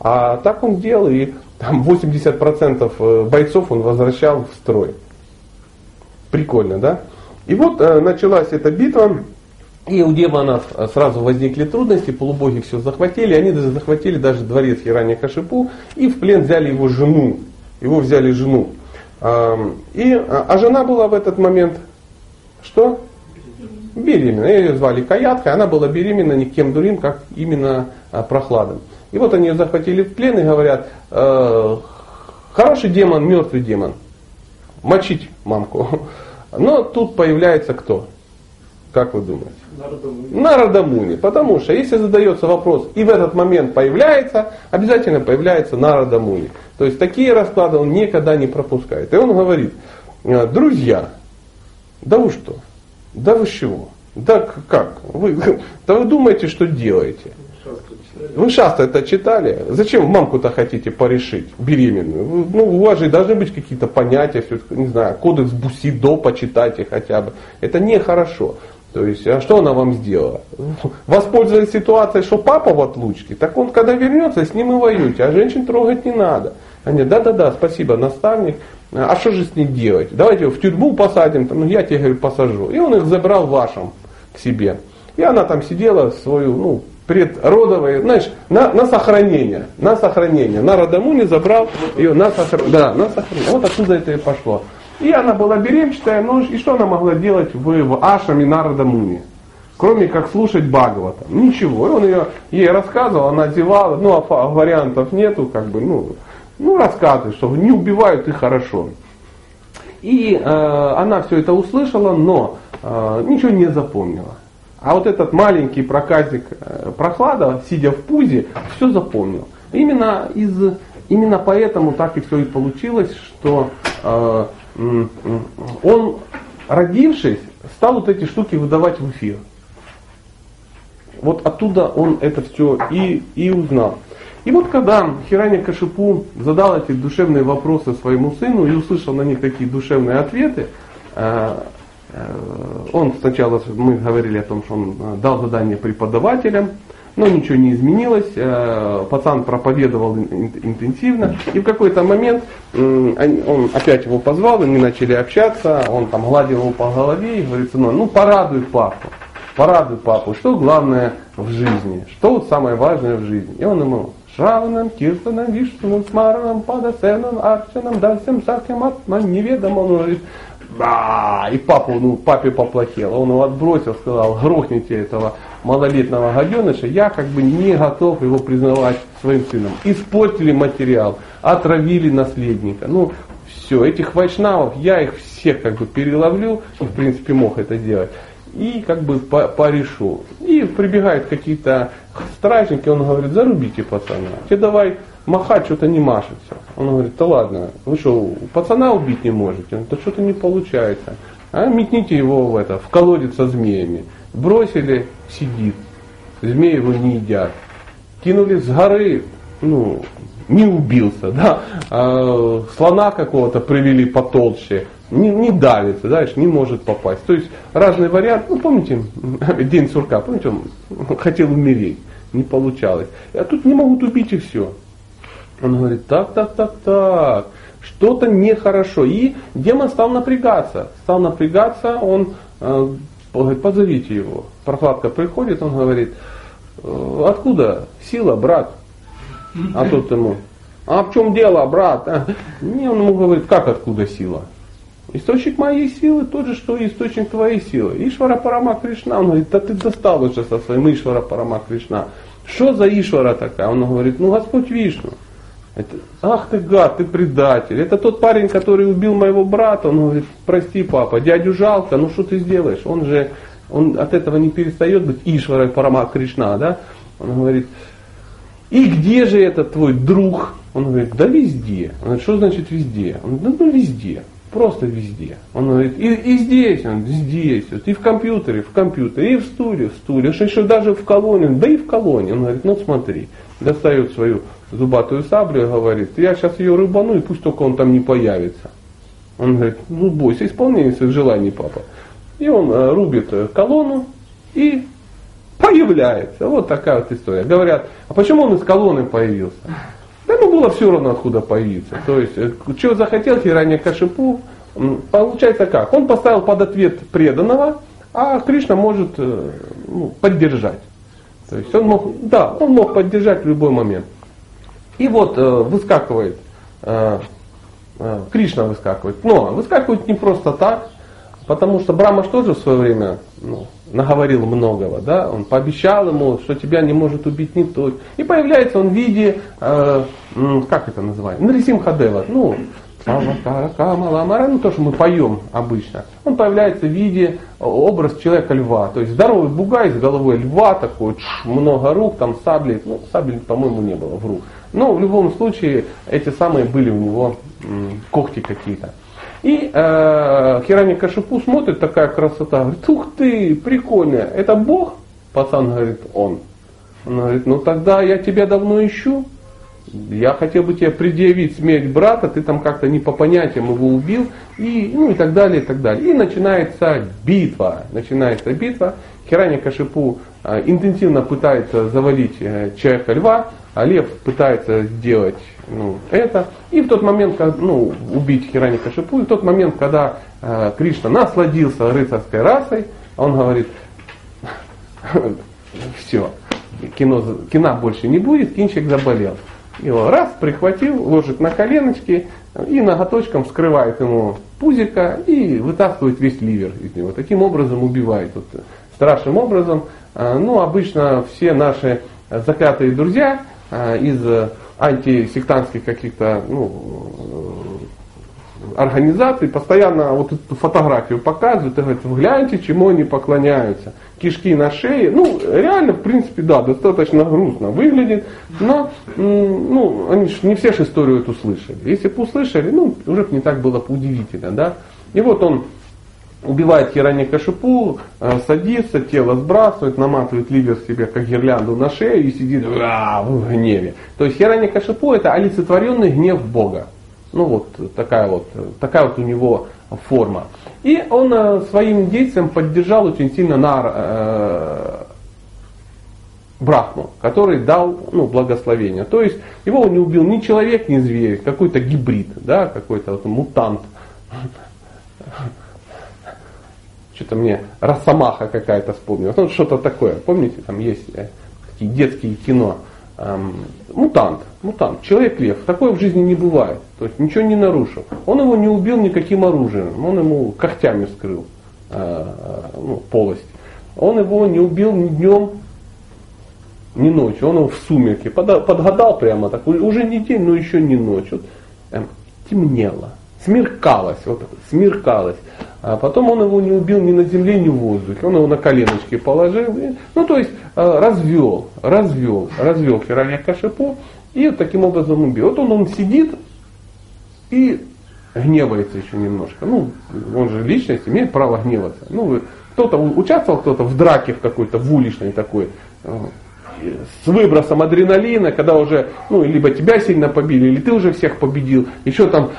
А так он делал, и там 80% э, бойцов он возвращал в строй. Прикольно, да? И вот э, началась эта битва, и у демонов э, сразу возникли трудности, полубоги все захватили, они даже захватили даже дворец Хирани Кашипу и в плен взяли его жену. Его взяли жену. И, а, а жена была в этот момент что? Беременна. Ее звали Каятка, она была беременна никем другим, как именно а, прохладом. И вот они ее захватили в плен и говорят, э, хороший демон, мертвый демон, мочить мамку. Но тут появляется кто? Как вы думаете? Народомуни. Потому что если задается вопрос и в этот момент появляется, обязательно появляется Народомуни. То есть такие расклады он никогда не пропускает. И он говорит, «Э, друзья, да вы что? Да вы чего? Да как? Вы, да вы думаете, что делаете? Вы шаста это читали? Зачем мамку-то хотите порешить, беременную? Ну, у вас же должны быть какие-то понятия, все, не знаю, кодекс Бусидо почитайте хотя бы. Это нехорошо. То есть, а что она вам сделала? Воспользовались ситуацией, что папа в отлучке, так он, когда вернется, с ним и воюете, а женщин трогать не надо. Они, да-да-да, спасибо, наставник. А что же с ней делать? Давайте его в тюрьму посадим, ну я тебе говорю, посажу. И он их забрал вашим к себе. И она там сидела свою, ну, предродовые, знаешь, на, на сохранение, на сохранение. На Радамуне забрал ее на сохранение. Да, на сохранение. Вот оттуда это и пошло. И она была беременная, ну и что она могла делать в, в Ашаме Нарада Муни? Кроме как слушать Бхагавата. Ничего. И он ее, ей рассказывал, она одевала, ну а вариантов нету, как бы, ну, ну рассказывай, что не убивают и хорошо. И э, она все это услышала, но э, ничего не запомнила. А вот этот маленький проказик э, прохлада, сидя в пузе, все запомнил. Именно, из, именно поэтому так и все и получилось, что э, он, родившись, стал вот эти штуки выдавать в эфир. Вот оттуда он это все и, и узнал. И вот когда Хираня Кашипу задал эти душевные вопросы своему сыну и услышал на них такие душевные ответы, э, он сначала, мы говорили о том, что он э, дал задание преподавателям, но ничего не изменилось, э, пацан проповедовал интенсивно, и в какой-то момент он опять его позвал, они начали общаться, он там гладил его по голове и говорит, сынок, ну порадуй папу, порадуй папу, что главное в жизни, что самое важное в жизни. И он ему, Шраванам, Киртанам, Вишнам, Смаранам, Падасенам, Арчанам, Дасям, Сакям, Атман, неведомо, он говорит, да, и папу, ну, папе поплохело. Он его отбросил, сказал, грохните этого малолетнего гаденыша, я как бы не готов его признавать своим сыном. Испортили материал, отравили наследника. Ну, все, этих вайшнавов, я их всех как бы переловлю, в принципе мог это делать, и как бы порешу. И прибегают какие-то стражники, он говорит, зарубите пацана, тебе давай махать что-то не машется. Он говорит, да ладно, вы что, пацана убить не можете? Он, да что-то не получается. А метните его в это, в колодец со змеями. Бросили, сидит. Змеи его не едят. Кинули с горы, ну, не убился, да, а, слона какого-то привели потолще, не, не давится, знаешь, не может попасть. То есть разный вариант, ну помните, день сурка, помните, он хотел умереть, не получалось. А тут не могут убить и все. Он говорит, так, так, так, так, что-то нехорошо. И демон стал напрягаться. Стал напрягаться, он э, говорит, позовите его. Прохладка приходит, он говорит, «Э, откуда сила, брат? А тот ему, а в чем дело, брат? Не, он ему говорит, как откуда сила? Источник моей силы тот же, что и источник твоей силы. Ишвара Парама Кришна. Он говорит, да ты достал уже со своим Ишвара Парама Кришна. Что за Ишвара такая? Он говорит, ну Господь Вишну. Это, ах ты гад, ты предатель. Это тот парень, который убил моего брата. Он говорит, прости, папа, дядю жалко, ну что ты сделаешь? Он же он от этого не перестает быть Ишвара Парама Кришна, да? Он говорит, и где же этот твой друг? Он говорит, да везде. Он говорит, что значит везде? Он говорит, ну везде. Просто везде. Он говорит, и, и здесь он, здесь, вот, и в компьютере, в компьютере, и в стуле, в стуле, еще даже в колонии, да и в колонии. Он говорит, ну смотри, достает свою зубатую саблю и говорит, я сейчас ее рыбану, и пусть только он там не появится. Он говорит, ну бойся исполнения своих желаний, папа. И он э, рубит э, колонну и появляется. Вот такая вот история. Говорят, а почему он из колонны появился? Да ему было все равно, откуда появиться. То есть, э, что захотел Хиранья Кашипу, получается как? Он поставил под ответ преданного, а Кришна может ну, поддержать. То есть он мог, да, он мог поддержать в любой момент. И вот э, выскакивает, э, э, Кришна выскакивает. Но выскакивает не просто так, потому что Брама тоже в свое время ну, наговорил многого, да, он пообещал ему, что тебя не может убить никто. И появляется он в виде, э, как это называется, Нарисим Хадева, ну, Камаламара, ну то, что мы поем обычно, он появляется в виде образ человека-льва. То есть здоровый бугай с головой льва, такой, много рук, там сабли, ну сабли, по-моему, не было, вру. Но в любом случае эти самые были у него когти какие-то. И э, Хирани Кашипу смотрит, такая красота, говорит, ух ты, прикольно, это Бог? Пацан говорит, он. Он говорит, ну тогда я тебя давно ищу. Я хотел бы тебе предъявить смерть брата, ты там как-то не по понятиям его убил, и, ну и так далее, и так далее. И начинается битва. Начинается битва. Хирани Кашипу э, интенсивно пытается завалить э, человека льва, а лев пытается сделать ну, это. И в тот момент, когда, ну, убить Хирани Кашипу, и в тот момент, когда э, Кришна насладился рыцарской расой, он говорит, все, кино, кино больше не будет, кинчик заболел. Его раз прихватил, ложит на коленочки и ноготочком вскрывает ему пузика и вытаскивает весь ливер из него. Таким образом убивает. Вот, страшным образом. Э, ну, обычно все наши заклятые друзья, Э, из антисектантских каких-то ну, организаций постоянно вот эту фотографию показывают и говорят, гляньте, чему они поклоняются. Кишки на шее. Ну, реально, в принципе, да, достаточно грустно выглядит, но ну, они не все же историю эту слышали. Если бы услышали, ну, уже бы не так было бы удивительно, да. И вот он убивает Хирани Кашипу, э, садится, тело сбрасывает, наматывает ливер себе как гирлянду на шею и сидит в гневе. То есть Хирани Кашипу это олицетворенный гнев Бога. Ну вот такая вот, такая вот у него форма. И он э, своим действием поддержал очень сильно Нар э, Брахму, который дал ну, благословение. То есть его не убил ни человек, ни зверь, какой-то гибрид, да, какой-то вот мутант что-то мне Росомаха какая-то вспомнилась. Ну, что-то такое. Помните, там есть э, такие детские кино. Эм, мутант, мутант, человек-лев. Такое в жизни не бывает. То есть ничего не нарушил. Он его не убил никаким оружием. Он ему когтями вскрыл э, э ну, полость. Он его не убил ни днем, ни ночью. Он его в сумерке подгадал прямо так. Уже не день, но еще не ночь. Вот, эм, темнело. Смеркалось, вот смеркалось. А потом он его не убил ни на земле, ни в воздухе. Он его на коленочки положил. И, ну, то есть а, развел, развел, развел Хираня Кашипу и таким образом убил. Вот он, он сидит и гневается еще немножко. Ну, он же личность, имеет право гневаться. Ну, кто-то участвовал кто-то в драке в какой-то, в уличной такой, с выбросом адреналина, когда уже, ну, либо тебя сильно побили, или ты уже всех победил, еще там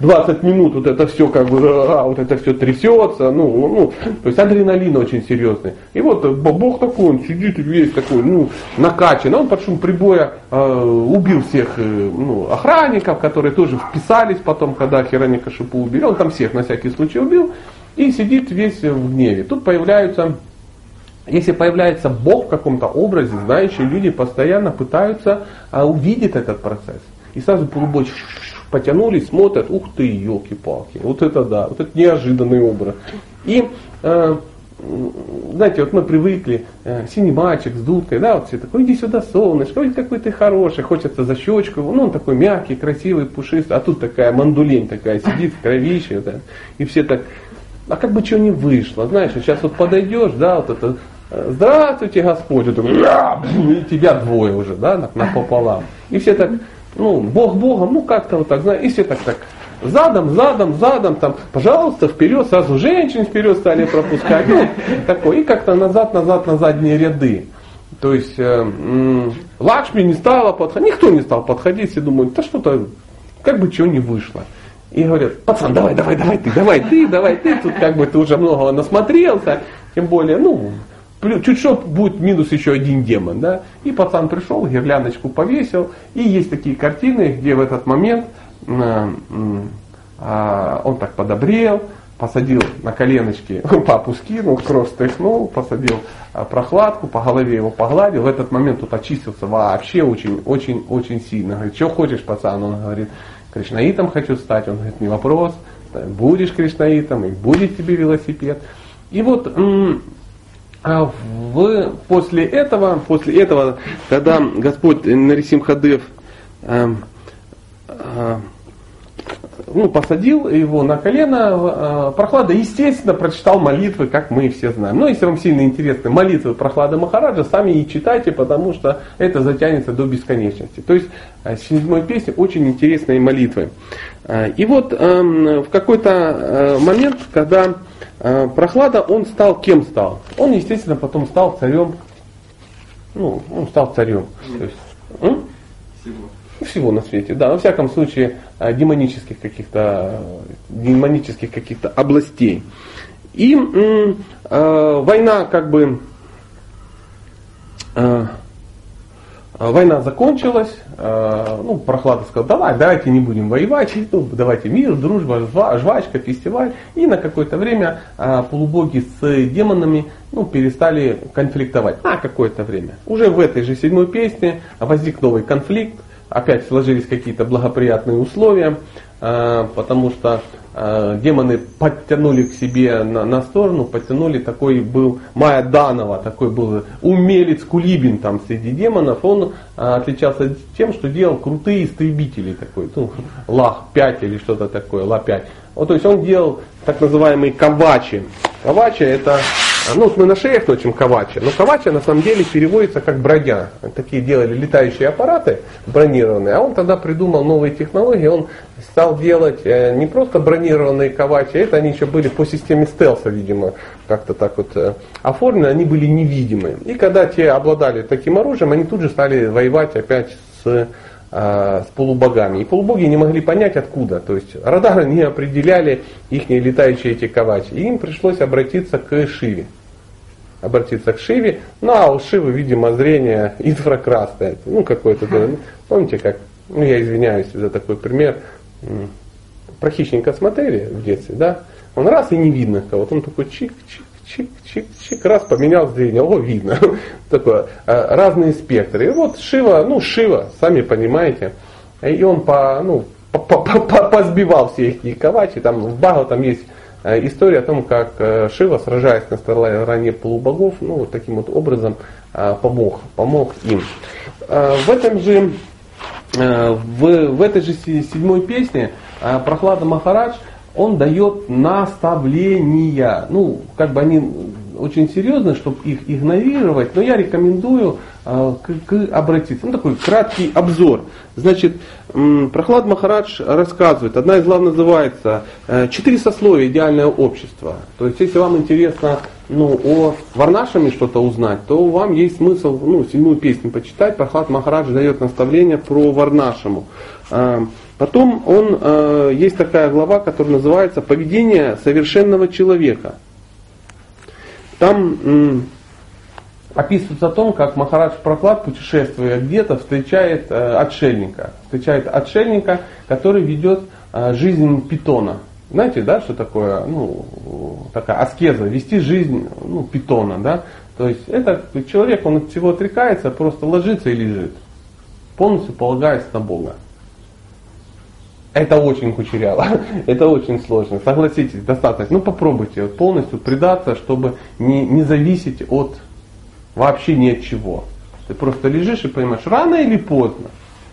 20 минут вот это все как бы, а, вот это все трясется, ну, ну, то есть адреналин очень серьезный. И вот Бог такой, он сидит весь такой, ну, накачан, он под шум прибоя э, убил всех э, ну, охранников, которые тоже вписались потом, когда Хероника Шипу убили, он там всех на всякий случай убил, и сидит весь в гневе. Тут появляются если появляется Бог в каком-то образе, знающие люди постоянно пытаются а, увидеть этот процесс. И сразу полубой потянулись, смотрят, ух ты, елки-палки, вот это да, вот это неожиданный образ. И э, знаете, вот мы привыкли, э, синий мальчик с дудкой, да, вот все такой, иди сюда, солнышко, ой, какой ты хороший, хочется за щечку, ну, он такой мягкий, красивый, пушистый, а тут такая мандулень такая сидит в кровище, да, и все так, а как бы что не вышло, знаешь, сейчас вот подойдешь, да, вот это здравствуйте, Господь, и тебя двое уже, да, напополам. И все так, ну, Бог Богом, ну как-то вот так, знаешь, и все так, так, задом, задом, задом, там, пожалуйста, вперед, сразу женщин вперед стали пропускать, ну, такой, и как-то назад, назад, на задние ряды. То есть э, Лакшми не стала подходить, никто не стал подходить, все думают, да что-то, как бы чего не вышло. И говорят, пацан, давай, давай, давай ты, давай ты, давай ты, тут как бы ты уже многого насмотрелся, тем более, ну, чуть что будет минус еще один демон, да, и пацан пришел, гирляндочку повесил, и есть такие картины, где в этот момент э, э, он так подобрел, посадил на коленочки, папу скинул, кровь стряхнул, посадил э, прохладку, по голове его погладил, в этот момент тут очистился вообще очень, очень, очень сильно. Говорит, что хочешь, пацан? Он говорит, кришнаитом хочу стать. Он говорит, не вопрос, будешь кришнаитом, и будет тебе велосипед. И вот а в, после этого, после этого, когда Господь Нарисим Хадев э, э, ну, посадил его на колено, э, Прохлада, естественно, прочитал молитвы, как мы все знаем. Но если вам сильно интересны молитвы Прохлада Махараджа, сами и читайте, потому что это затянется до бесконечности. То есть, э, седьмой песни очень интересные молитвы. Э, и вот эм, в какой-то момент, когда Э, прохлада, он стал кем стал? Он, естественно, потом стал царем. Ну, он стал царем. То есть, м? Всего. Всего на свете, да. Во всяком случае, э, демонических каких-то демонических каких-то областей. И э, война как бы э, война закончилась, а, ну, Прохлада сказал, давай, давайте не будем воевать, ну, давайте мир, дружба, жвачка, фестиваль. И на какое-то время а, полубоги с демонами ну, перестали конфликтовать. На какое-то время. Уже в этой же седьмой песне возник новый конфликт, опять сложились какие-то благоприятные условия, потому что Э, демоны подтянули к себе на, на сторону, подтянули, такой был Майя Данова, такой был умелец Кулибин там среди демонов, он а, отличался тем, что делал крутые истребители, такой, ну, Лах-5 или что-то такое, Ла-5. Вот, то есть он делал так называемые кавачи. Кавачи это ну, вот мы на шеях носим кавача, но кавача на самом деле переводится как броня. Такие делали летающие аппараты бронированные, а он тогда придумал новые технологии, он стал делать э, не просто бронированные кавачи, это они еще были по системе стелса, видимо, как-то так вот э, оформлены, они были невидимы. И когда те обладали таким оружием, они тут же стали воевать опять с с полубогами. И полубоги не могли понять откуда. То есть радары не определяли их летающие эти кавачи. И им пришлось обратиться к Шиве. Обратиться к Шиве. Ну а у Шивы, видимо, зрение инфракрасное. Ну какое-то. Помните, как, ну я извиняюсь за такой пример, про хищника смотрели в детстве, да? Он раз и не видно кого-то, он такой чик-чик, чик-чик-чик, раз поменял зрение, о, видно. Такое, а, разные спектры. И вот Шива, ну, Шива, сами понимаете, и он по, ну, позбивал все их ковачи. Там в Багу там есть э, история о том, как э, Шива, сражаясь на стороне полубогов, ну, вот таким вот образом э, помог, помог им. В этом же э, в, в этой же седьмой песне э, Прохлада Махарадж, он дает наставления. Ну, как бы они очень серьезно, чтобы их игнорировать, но я рекомендую э, к, к обратиться. Ну, такой краткий обзор. Значит, э, Прохлад Махарадж рассказывает, одна из глав называется э, «Четыре сословия идеального общества». То есть, если вам интересно ну, о Варнашами что-то узнать, то вам есть смысл ну, седьмую песню почитать. Прохлад Махарадж дает наставление про Варнашему. Э, потом он, э, есть такая глава, которая называется «Поведение совершенного человека». Там м, описывается о том, как Махарадж Прохлад, путешествуя где-то, встречает э, отшельника. Встречает отшельника, который ведет э, жизнь питона. Знаете, да, что такое, ну, такая аскеза, вести жизнь, ну, питона, да. То есть это человек, он от всего отрекается, просто ложится и лежит, полностью полагаясь на Бога. Это очень кучеряво, это очень сложно. Согласитесь, достаточно. Ну попробуйте вот, полностью предаться, чтобы не, не зависеть от вообще ни от чего. Ты просто лежишь и понимаешь, рано или поздно,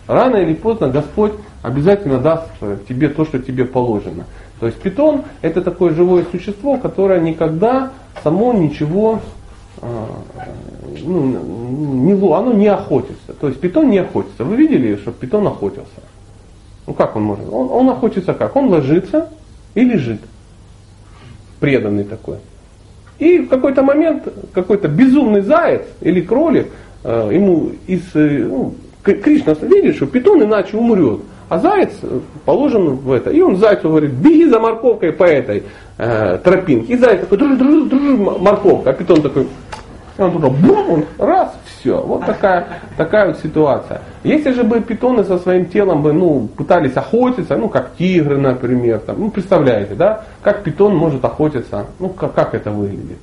рано или поздно Господь обязательно даст тебе то, что тебе положено. То есть питон это такое живое существо, которое никогда само ничего а, ну, не, оно не охотится. То есть питон не охотится. Вы видели, что питон охотился? Ну как он может? Он, он охотится как? Он ложится и лежит. Преданный такой. И в какой-то момент какой-то безумный заяц или кролик э, ему из э, ну, Кришна видит, что питон иначе умрет. А заяц э, положен в это. И он зайцу говорит, беги за морковкой по этой э, тропинке. И заяц такой, дружи, дружи, дружи, морковка. А питон такой, и он туда, бум, раз, все. Вот такая, такая вот ситуация. Если же бы питоны со своим телом бы, ну, пытались охотиться, ну, как тигры, например, там, ну, представляете, да, как питон может охотиться, ну, как, как это выглядит?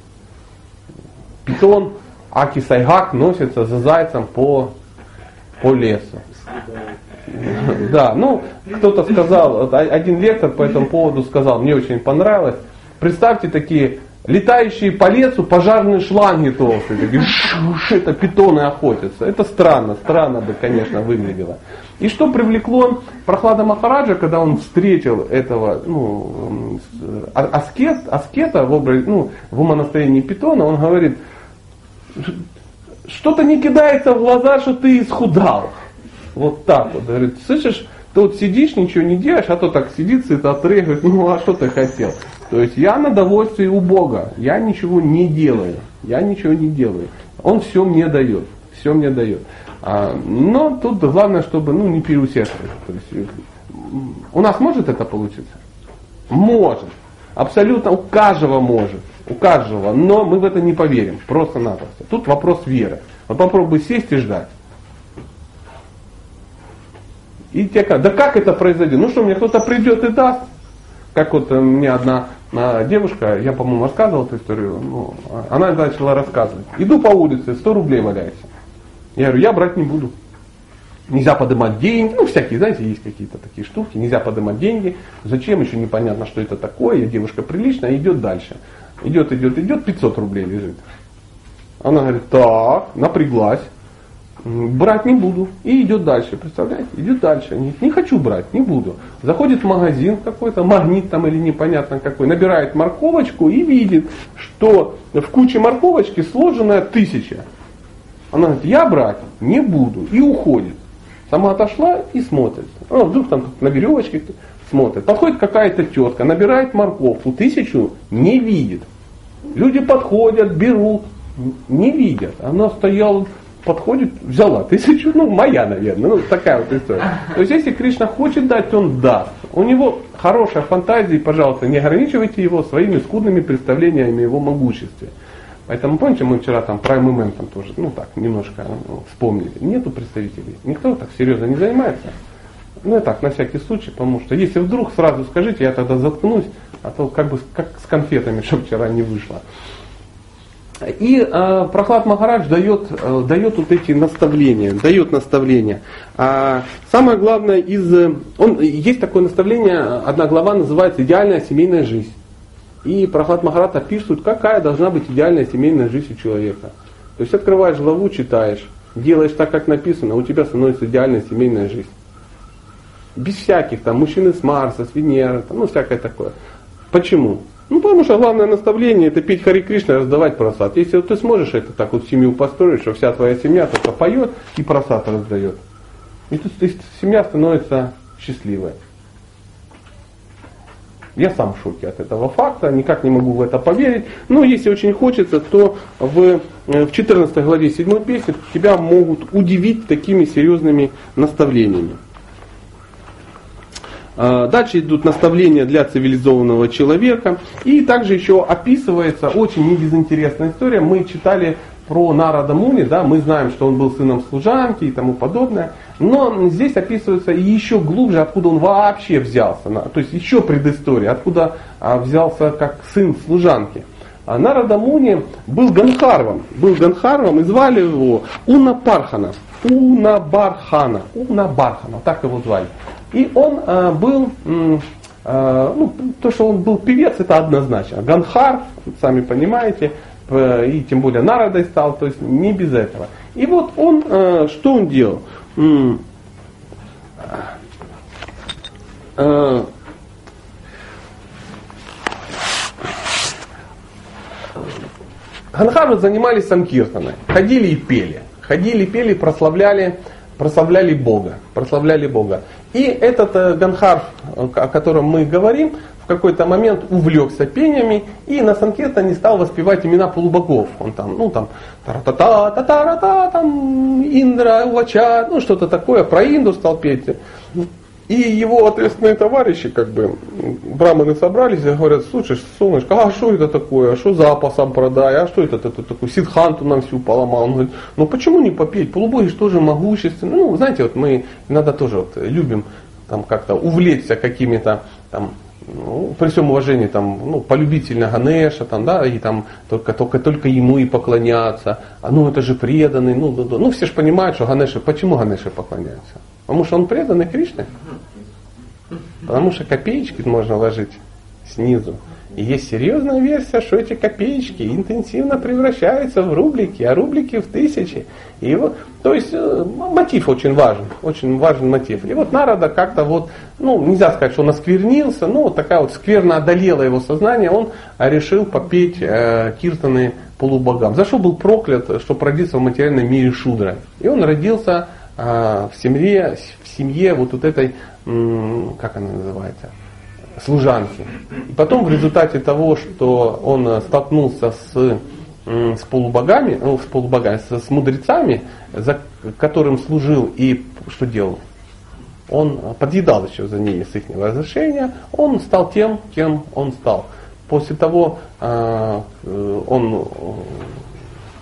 Питон, Аки Сайгак носится за зайцем по, по лесу. Да, ну, кто-то сказал, один лектор по этому поводу сказал, мне очень понравилось. Представьте такие летающие по лесу пожарные шланги толстые, это питоны охотятся. Это странно, странно бы, конечно, выглядело. И что привлекло Прохлада Махараджа, когда он встретил этого ну, а, аскет, аскета в, образе, ну, в умонастроении питона, он говорит, что-то не кидается в глаза, что ты исхудал. Вот так вот. Говорит, слышишь, ты вот сидишь, ничего не делаешь, а то так сидит, цитатры, говорит, ну а что ты хотел? То есть я на довольствие у Бога, я ничего не делаю, я ничего не делаю. Он все мне дает, все мне дает. А, но тут главное, чтобы ну, не переусердствовать. То есть, у нас может это получиться? Может. Абсолютно у каждого может. У каждого. Но мы в это не поверим. Просто-напросто. Тут вопрос веры. Вот попробуй сесть и ждать. И как, да как это произойдет? Ну что, мне кто-то придет и даст. Как вот э, мне одна девушка, я, по-моему, рассказывал эту историю, ну, она начала рассказывать. Иду по улице, 100 рублей валяется. Я говорю, я брать не буду. Нельзя поднимать деньги, ну всякие, знаете, есть какие-то такие штуки, нельзя поднимать деньги. Зачем, еще непонятно, что это такое, девушка приличная, идет дальше. Идет, идет, идет, 500 рублей лежит. Она говорит, так, напряглась, брать не буду. И идет дальше, представляете? Идет дальше. Не, не хочу брать, не буду. Заходит в магазин какой-то, магнит там или непонятно какой, набирает морковочку и видит, что в куче морковочки сложенная тысяча. Она говорит, я брать не буду. И уходит. Сама отошла и смотрит. А вдруг там на веревочке смотрит. Подходит какая-то тетка, набирает морковку, тысячу не видит. Люди подходят, берут, не видят. Она стояла подходит, взяла тысячу, ну моя, наверное, ну такая вот история. То есть если Кришна хочет дать, он даст. У него хорошая фантазия, и, пожалуйста, не ограничивайте его своими скудными представлениями о его могуществе. Поэтому помните, мы вчера там про МММ там тоже, ну так, немножко ну, вспомнили. Нету представителей. Никто так серьезно не занимается. Ну и так, на всякий случай, потому что если вдруг сразу скажите, я тогда заткнусь, а то как бы как с конфетами, что вчера не вышло. И э, Прохлад Махарадж дает, э, дает вот эти наставления, дает наставления. А самое главное из, он, есть такое наставление, одна глава называется «Идеальная семейная жизнь». И Прохлад Махарадж описывает, какая должна быть идеальная семейная жизнь у человека. То есть открываешь главу, читаешь, делаешь так, как написано, у тебя становится идеальная семейная жизнь. Без всяких там мужчины с Марса, с Венеры, там, ну всякое такое. Почему? Ну, потому что главное наставление это петь Хари Кришна и раздавать просад. Если вот ты сможешь это так вот семью построить, что вся твоя семья только поет и просад раздает. И тут семья становится счастливой. Я сам в шоке от этого факта, никак не могу в это поверить. Но если очень хочется, то в, э, в 14 главе 7 песни тебя могут удивить такими серьезными наставлениями. А, дальше идут наставления для цивилизованного человека. И также еще описывается очень небезынтересная история. Мы читали про Нарада Муни, да, мы знаем, что он был сыном служанки и тому подобное. Но здесь описывается еще глубже, откуда он вообще взялся. То есть еще предыстория, откуда а, взялся как сын служанки. А Нарада Муни был Ганхарвом, был Ганхарвом и звали его Уна Пархана. Уна Бархана, Уна Бархана, так его звали. И он э, был, э, ну, то, что он был певец, это однозначно. Ганхар, сами понимаете, и тем более народой стал, то есть не без этого. И вот он, э, что он делал? Э, Ганхары занимались самкиртаной, ходили и пели. Ходили, пели, прославляли, прославляли Бога. Прославляли Бога. И этот э, Ганхар, о котором мы говорим, в какой-то момент увлекся пениями и на Санкиртане стал воспевать имена полубогов. Он там, ну там, та-та-та, та-та-та, там, Индра, Увача, ну что-то такое, про Инду стал петь. И его ответственные товарищи, как бы, браманы собрались и говорят, слушай, солнышко, а что это такое, а что запасом продай, а что это, это такое, Сидханту нам всю поломал. Он говорит, ну почему не попеть, полубоги же тоже могущественны. Ну, знаете, вот мы иногда тоже вот любим там как-то увлечься какими-то там ну, при всем уважении, там, ну, полюбительно Ганеша, там, да, и там только, только, только ему и поклоняться, а ну это же преданный, ну, ну, ну все же понимают, что Ганеша, почему Ганеша поклоняются? Потому что он преданный Кришне. Потому что копеечки можно ложить снизу. И есть серьезная версия, что эти копеечки интенсивно превращаются в рублики, а рублики в тысячи. И вот, то есть э, мотив очень важен, очень важен мотив. И вот Народа как-то вот, ну нельзя сказать, что он осквернился, но вот такая вот скверно одолела его сознание, он решил попеть э, киртаны полубогам. За что был проклят, что родиться в материальном мире шудра. И он родился а, в семье, в семье вот, вот этой, как она называется, служанки. И потом в результате того, что он столкнулся с, с полубогами, ну, с полубогами, с, мудрецами, за которым служил и что делал? Он подъедал еще за ними с их разрешения, он стал тем, кем он стал. После того а, э, он,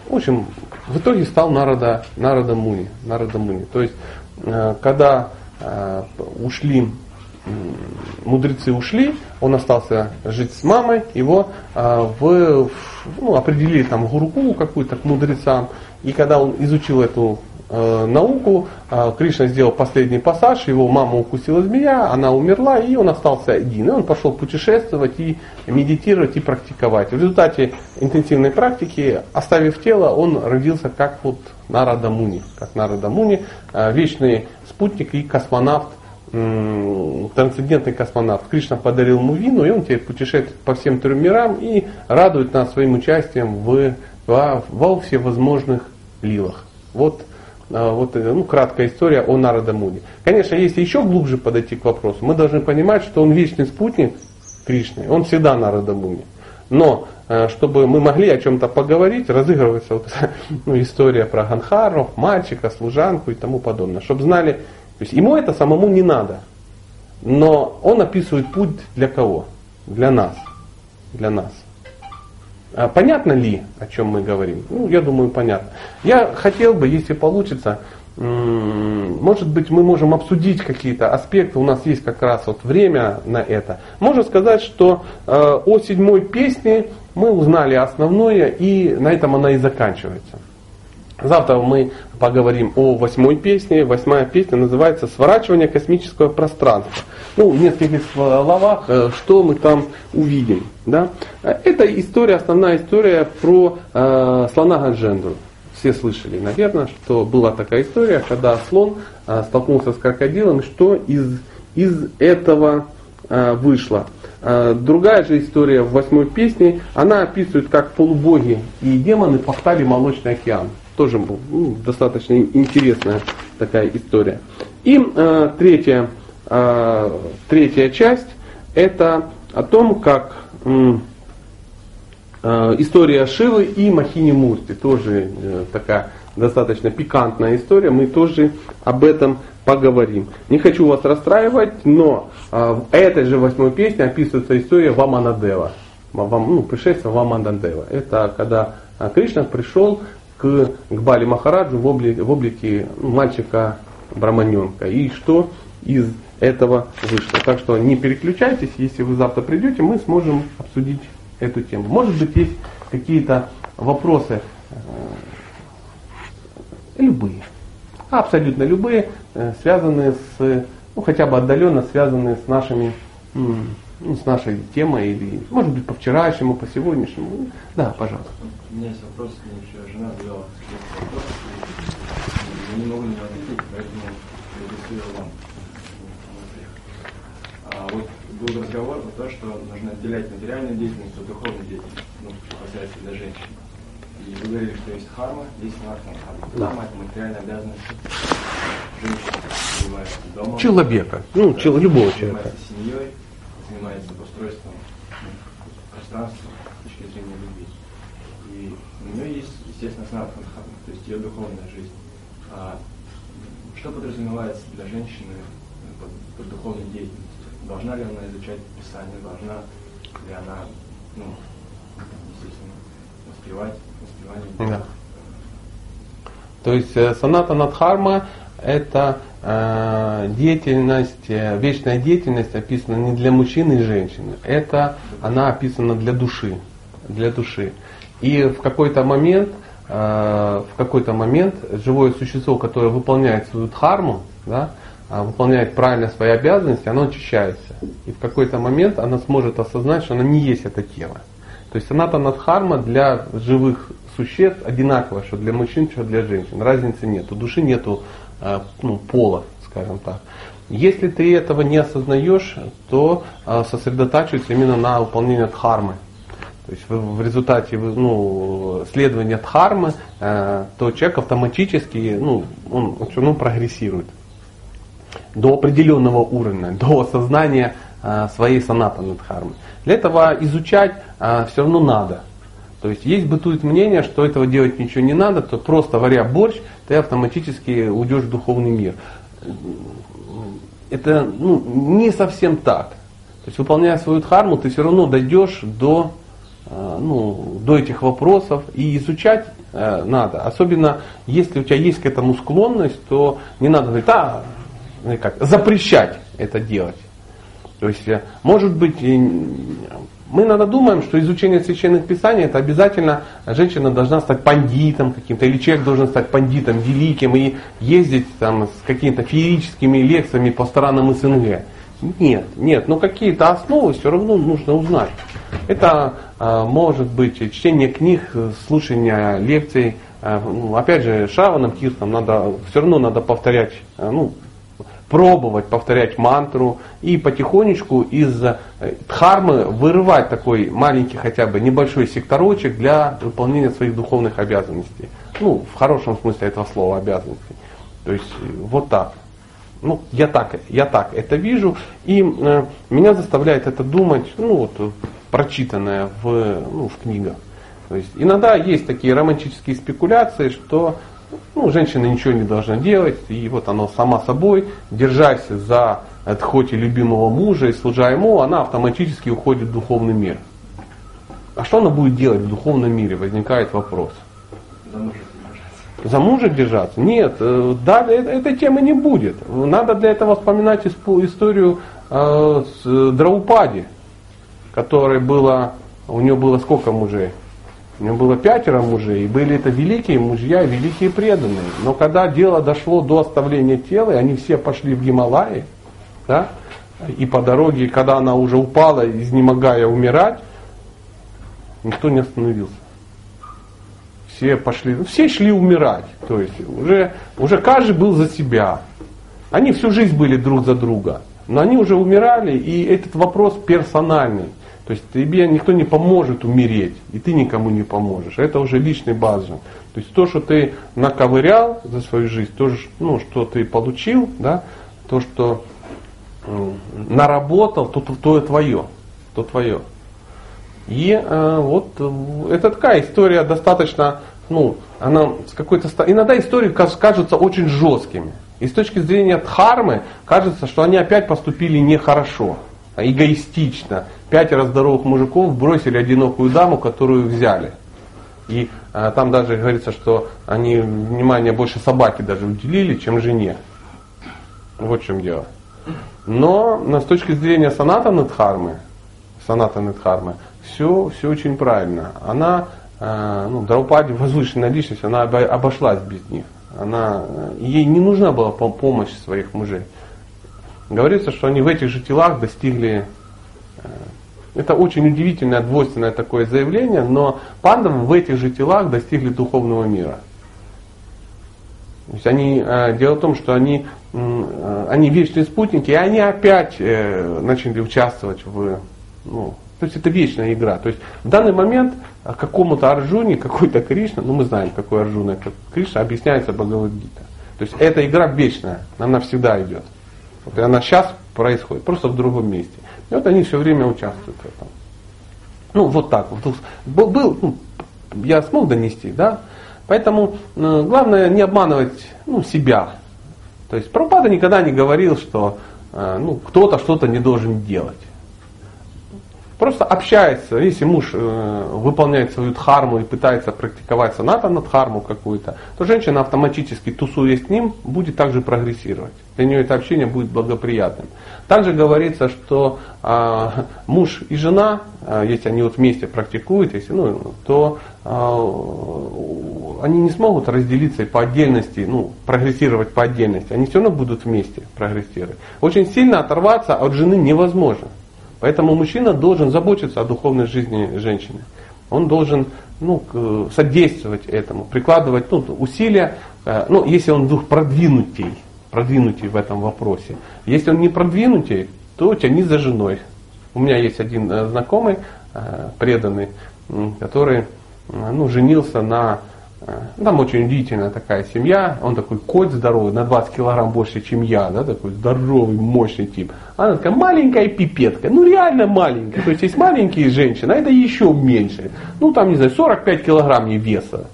в общем, в итоге стал народа, народа Муни. Народа Муни. То есть, э, когда э, ушли, мудрецы ушли, он остался жить с мамой, его э, в, ну, определили там гуруку какую-то к мудрецам, и когда он изучил эту э, науку, э, Кришна сделал последний пассаж, его мама укусила змея, она умерла, и он остался один. И он пошел путешествовать и медитировать и практиковать. В результате интенсивной практики, оставив тело, он родился как вот Нарада Муни, как Нарада Муни, э, вечный спутник и космонавт, трансцендентный космонавт. Кришна подарил ему вину, и он теперь путешествует по всем трем мирам и радует нас своим участием в, во, во всевозможных лилах. Вот а, вот э, ну, краткая история о Нарада Муни. Конечно, если еще глубже подойти к вопросу, мы должны понимать, что он вечный спутник Кришны, он всегда Нарада Муни. Но э, чтобы мы могли о чем-то поговорить, разыгрывается вот ну, история про Ганхаров, мальчика, служанку и тому подобное. Чтобы знали, то есть ему это самому не надо. Но он описывает путь для кого? Для нас. Для нас. А понятно ли, о чем мы говорим? Ну, я думаю, понятно. Я хотел бы, если получится, может быть, мы можем обсудить какие-то аспекты, у нас есть как раз вот время на это. Можно сказать, что э, о седьмой песне мы узнали основное, и на этом она и заканчивается. Завтра мы поговорим о восьмой песне. Восьмая песня называется «Сворачивание космического пространства». Ну, в нескольких словах, э, что мы там увидим. Да? Это история, основная история про э, слона Ганджендру. Все слышали, наверное, что была такая история, когда слон э, столкнулся с крокодилом, что из из этого э, вышло. Э, другая же история в восьмой песне, она описывает, как полубоги и демоны пахтали молочный океан. Тоже ну, достаточно интересная такая история. И э, третья, э, третья часть это о том, как э, история Шивы и Махини Мурти. Тоже э, такая достаточно пикантная история. Мы тоже об этом поговорим. Не хочу вас расстраивать, но э, в этой же восьмой песне описывается история Ваманадева. Вам, ну, пришествие Ваманадева. Это когда э, Кришна пришел к, к Бали Махараджу в облике, в облике мальчика Браманенка. И что из этого вышло. Так что не переключайтесь, если вы завтра придете, мы сможем обсудить эту тему. Может быть, есть какие-то вопросы, э, любые, абсолютно любые, э, связанные с, ну хотя бы отдаленно связанные с нашими, ну, с нашей темой или, может быть, по вчерашнему, по сегодняшнему. Да, пожалуйста. У меня есть вопрос, мне еще жена задала вопрос, я не могу на него ответить, поэтому я вам. А вот был разговор про то, что нужно отделять материальную деятельность от духовной деятельности, ну, касается для женщин. И вы говорили, что есть харма, есть нархама. Харма это материальная обязанность женщины, занимается домом. Человека, ну, да, любого человека. Занимается семьей, занимается устройством пространства с точки зрения любви. И у нее есть, естественно, снархан харма, то есть ее духовная жизнь. А что подразумевается для женщины под, под духовной деятельностью? должна ли она изучать Писание, должна ли она, ну, естественно, воспевать, воспевание. Да. То есть э, саната Надхарма это э, деятельность, э, вечная деятельность описана не для мужчины и женщины, это она описана для души, для души. И в какой-то момент, э, в какой-то момент живое существо, которое выполняет свою дхарму, да, а, выполняет правильно свои обязанности, оно очищается. И в какой-то момент она сможет осознать, что она не есть это тело. То есть аната надхарма для живых существ одинаково, что для мужчин, что для женщин. Разницы нет. У души нету ну, пола, скажем так. Если ты этого не осознаешь, то а, сосредотачивайся именно на выполнении дхармы. То есть в, результате ну, следования дхармы, то человек автоматически ну, он, он равно прогрессирует до определенного уровня, до осознания своей санатаны дхармы. Для этого изучать все равно надо. То есть есть бытует мнение, что этого делать ничего не надо, то просто варя борщ, ты автоматически уйдешь в духовный мир. Это ну, не совсем так. То есть выполняя свою дхарму, ты все равно дойдешь до, а, ну, до этих вопросов и изучать надо. Особенно если у тебя есть к этому склонность, то не надо говорить, а ну, как, запрещать это делать. То есть, э, может быть, мы иногда думаем, что изучение священных писаний это обязательно женщина должна стать пандитом каким-то, или человек должен стать пандитом великим и ездить там с какими-то феерическими лекциями по странам СНГ. Нет, нет, но какие-то основы все равно нужно узнать. Это а, может быть чтение книг, слушание лекций. А, ну, опять же, Шаваном, Киртом надо, все равно надо повторять а, ну, пробовать повторять мантру и потихонечку из э, дхармы вырывать такой маленький хотя бы небольшой секторочек для выполнения своих духовных обязанностей. Ну, в хорошем смысле этого слова обязанностей. То есть э, вот так. Ну, я так, я так это вижу, и э, меня заставляет это думать, ну, вот, прочитанное в, ну, в книгах. То есть иногда есть такие романтические спекуляции, что ну, женщина ничего не должна делать, и вот она сама собой, держась за хоть и любимого мужа и служа ему, она автоматически уходит в духовный мир. А что она будет делать в духовном мире? Возникает вопрос. За мужа держаться. За мужа держаться? Нет, э, да, э, этой темы не будет. Надо для этого вспоминать историю э, с Драупади, которой было, у нее было сколько мужей? У него было пятеро мужей, и были это великие мужья, великие преданные. Но когда дело дошло до оставления тела, и они все пошли в Гималаи, да, и по дороге, когда она уже упала, изнемогая умирать, никто не остановился. Все пошли, ну, все шли умирать. То есть уже, уже каждый был за себя. Они всю жизнь были друг за друга. Но они уже умирали, и этот вопрос персональный. То есть тебе никто не поможет умереть, и ты никому не поможешь. Это уже личный базовый. То есть то, что ты наковырял за свою жизнь, то, ну, что ты получил, да, то, что наработал, то, то, то твое. То твое. И э, вот э, это такая история достаточно, ну, она с какой-то иногда истории кажутся очень жесткими. И с точки зрения дхармы кажется, что они опять поступили нехорошо, эгоистично. Пятеро здоровых мужиков бросили одинокую даму, которую взяли. И а, там даже говорится, что они внимание больше собаке даже уделили, чем жене. Вот в чем дело. Но, но с точки зрения саната Надхармы, саната Надхармы, все, все очень правильно. Она, э, ну, Драупади, возвышенная личность, она обошлась без них. Она, ей не нужна была помощь своих мужей. Говорится, что они в этих же телах достигли э, это очень удивительное, двойственное такое заявление, но пандавы в этих же телах достигли духовного мира. То есть они, э, дело в том, что они, они вечные спутники, и они опять начали участвовать в, ну, то есть это вечная игра. То есть в данный момент какому-то Арджуне, какой-то Кришна, ну мы знаем, какой Арджуна, как Кришна, объясняется Бхагавадгита. То есть эта игра вечная, она всегда идет. Вот, и она сейчас происходит, просто в другом месте. И вот они все время участвуют в этом. Ну вот так. Был, был ну, я смог донести, да? Поэтому э, главное не обманывать ну, себя. То есть Прабхупада никогда не говорил, что э, ну, кто-то что-то не должен делать. Просто общается, если муж э, выполняет свою дхарму и пытается практиковать саната над дхарму какую-то, то женщина автоматически, тусуясь с ним, будет также прогрессировать. Для нее это общение будет благоприятным. Также говорится, что э, муж и жена, э, если они вот вместе практикуют, если, ну, то э, они не смогут разделиться по отдельности, ну, прогрессировать по отдельности. Они все равно будут вместе прогрессировать. Очень сильно оторваться от жены невозможно. Поэтому мужчина должен заботиться о духовной жизни женщины. Он должен ну, содействовать этому, прикладывать ну, усилия, э, ну, если он вдруг продвинутей, продвинутей в этом вопросе. Если он не продвинутей, то тяни за женой. У меня есть один э, знакомый, э, преданный, который ну, женился на там очень удивительная такая семья, он такой кот здоровый, на 20 килограмм больше, чем я, да, такой здоровый, мощный тип. Она такая маленькая пипетка, ну реально маленькая. То есть есть маленькие женщины, а это еще меньше. Ну там, не знаю, 45 килограмм ей веса.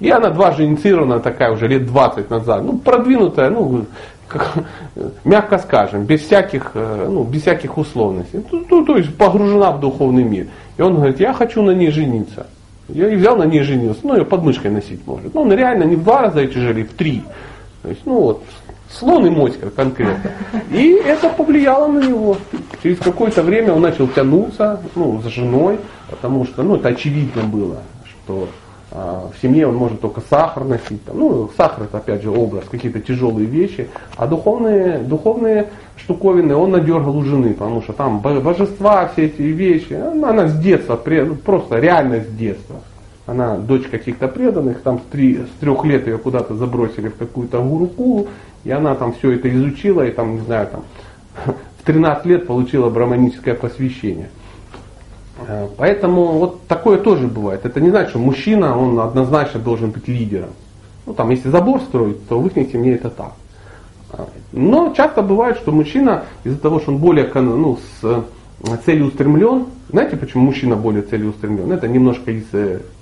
И она дважды инициирована такая уже лет 20 назад. Ну, продвинутая, ну, как, мягко скажем, без всяких, э, ну, без всяких условностей. Ну, то есть погружена в духовный мир. И он говорит, я хочу на ней жениться. Я и взял на ней женился. Ну, ее под мышкой носить может. Ну, он реально не в два раза тяжелее, в три. То есть, ну вот, слон и моська конкретно. И это повлияло на него. Через какое-то время он начал тянуться ну, за женой, потому что ну, это очевидно было, что а, в семье он может только сахар носить. Там, ну, сахар это опять же образ, какие-то тяжелые вещи. А духовные, духовные штуковины он надергал у жены, потому что там божества, все эти вещи, она с детства, ну, просто реально с детства. Она дочь каких-то преданных, там с, три, с трех лет ее куда-то забросили в какую-то гурукулу, и она там все это изучила, и там, не знаю, там в 13 лет получила браманическое посвящение. Э, поэтому вот такое тоже бывает. Это не значит, что мужчина, он однозначно должен быть лидером. Ну там, если забор строить, то в их семье это так. Э, но часто бывает, что мужчина из-за того, что он более ну, с э, целеустремлен, знаете, почему мужчина более целеустремлен? Это немножко из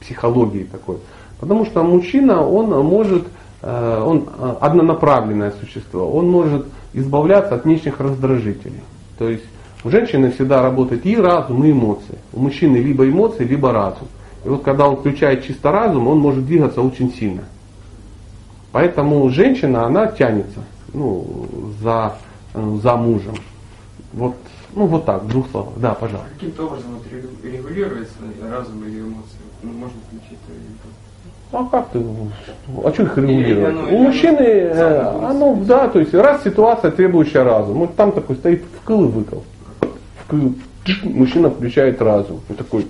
психологии такой. Потому что мужчина, он может, он однонаправленное существо, он может избавляться от внешних раздражителей. То есть у женщины всегда работает и разум, и эмоции. У мужчины либо эмоции, либо разум. И вот когда он включает чисто разум, он может двигаться очень сильно. Поэтому женщина, она тянется ну, за, за мужем. Вот, ну вот так, в двух словах. Да, пожалуйста. Каким-то образом вот регулируется разум или эмоции? Ну, можно включить а как ты? А что их регулировать? У мужчины, э, оно, да, то есть раз ситуация, требующая разума, вот там такой стоит вкл и выкл мужчина включает разум. И такой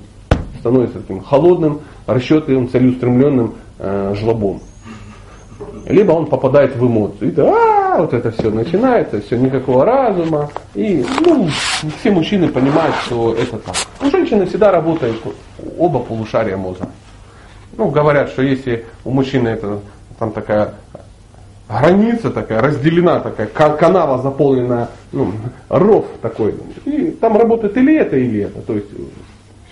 становится таким холодным, расчетливым, целеустремленным э, жлобом. либо он попадает в эмоцию. И а, вот это все начинается, все никакого разума. И ну, все мужчины понимают, что это так. У женщины всегда работает оба полушария мозга. Ну, говорят, что если у мужчины это там такая граница такая, разделена такая, канава заполнена, ну, ров такой. И там работает или это, или это. То есть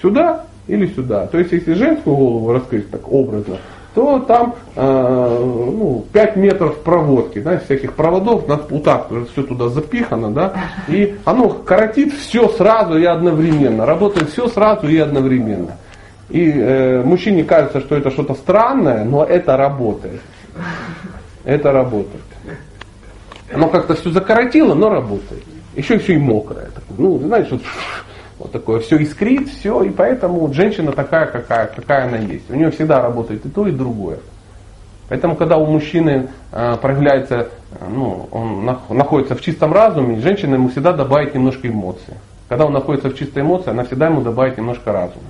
сюда или сюда. То есть если женскую голову раскрыть так образно, то там э, ну, 5 метров проводки, да, всяких проводов, вот так все туда запихано, да, и оно коротит все сразу и одновременно, работает все сразу и одновременно. И э, мужчине кажется, что это что-то странное, но это работает. Это работает. Оно как-то все закоротило, но работает. Еще все и мокрое. Ну, знаешь, вот, вот такое все искрит, все, и поэтому женщина такая, какая, какая она есть. У нее всегда работает и то, и другое. Поэтому, когда у мужчины э, проявляется, ну, он находится в чистом разуме, женщина ему всегда добавит немножко эмоций. Когда он находится в чистой эмоции, она всегда ему добавит немножко разума.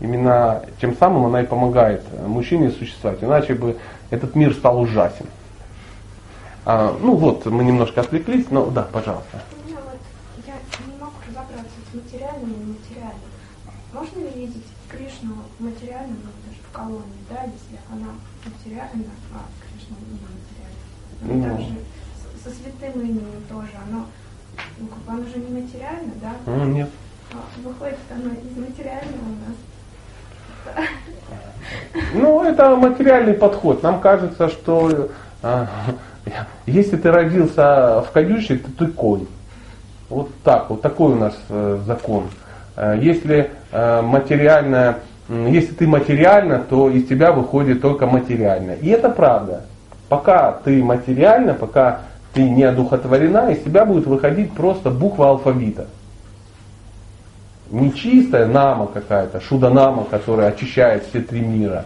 Именно тем самым она и помогает мужчине существовать. Иначе бы этот мир стал ужасен. А, ну вот, мы немножко отвлеклись, но да, пожалуйста. Вот, я не могу разобраться с материальным и нематериальным. Можно ли видеть Кришну материальным, ну, даже в колонии, да, если она материальна, а Кришна не материальна. Ну, даже со святым именем тоже, оно, ну, как бы оно же не материально, да? Ну, нет. А, выходит оно из материального у нас. Ну, это материальный подход. Нам кажется, что а, если ты родился в конюшне, то ты конь. Вот так, вот такой у нас э, закон. Э, если э, материально, если ты материально, то из тебя выходит только материально. И это правда. Пока ты материально, пока ты не одухотворена, из тебя будет выходить просто буква алфавита. Не чистая нама какая-то, шуда-нама, которая очищает все три мира.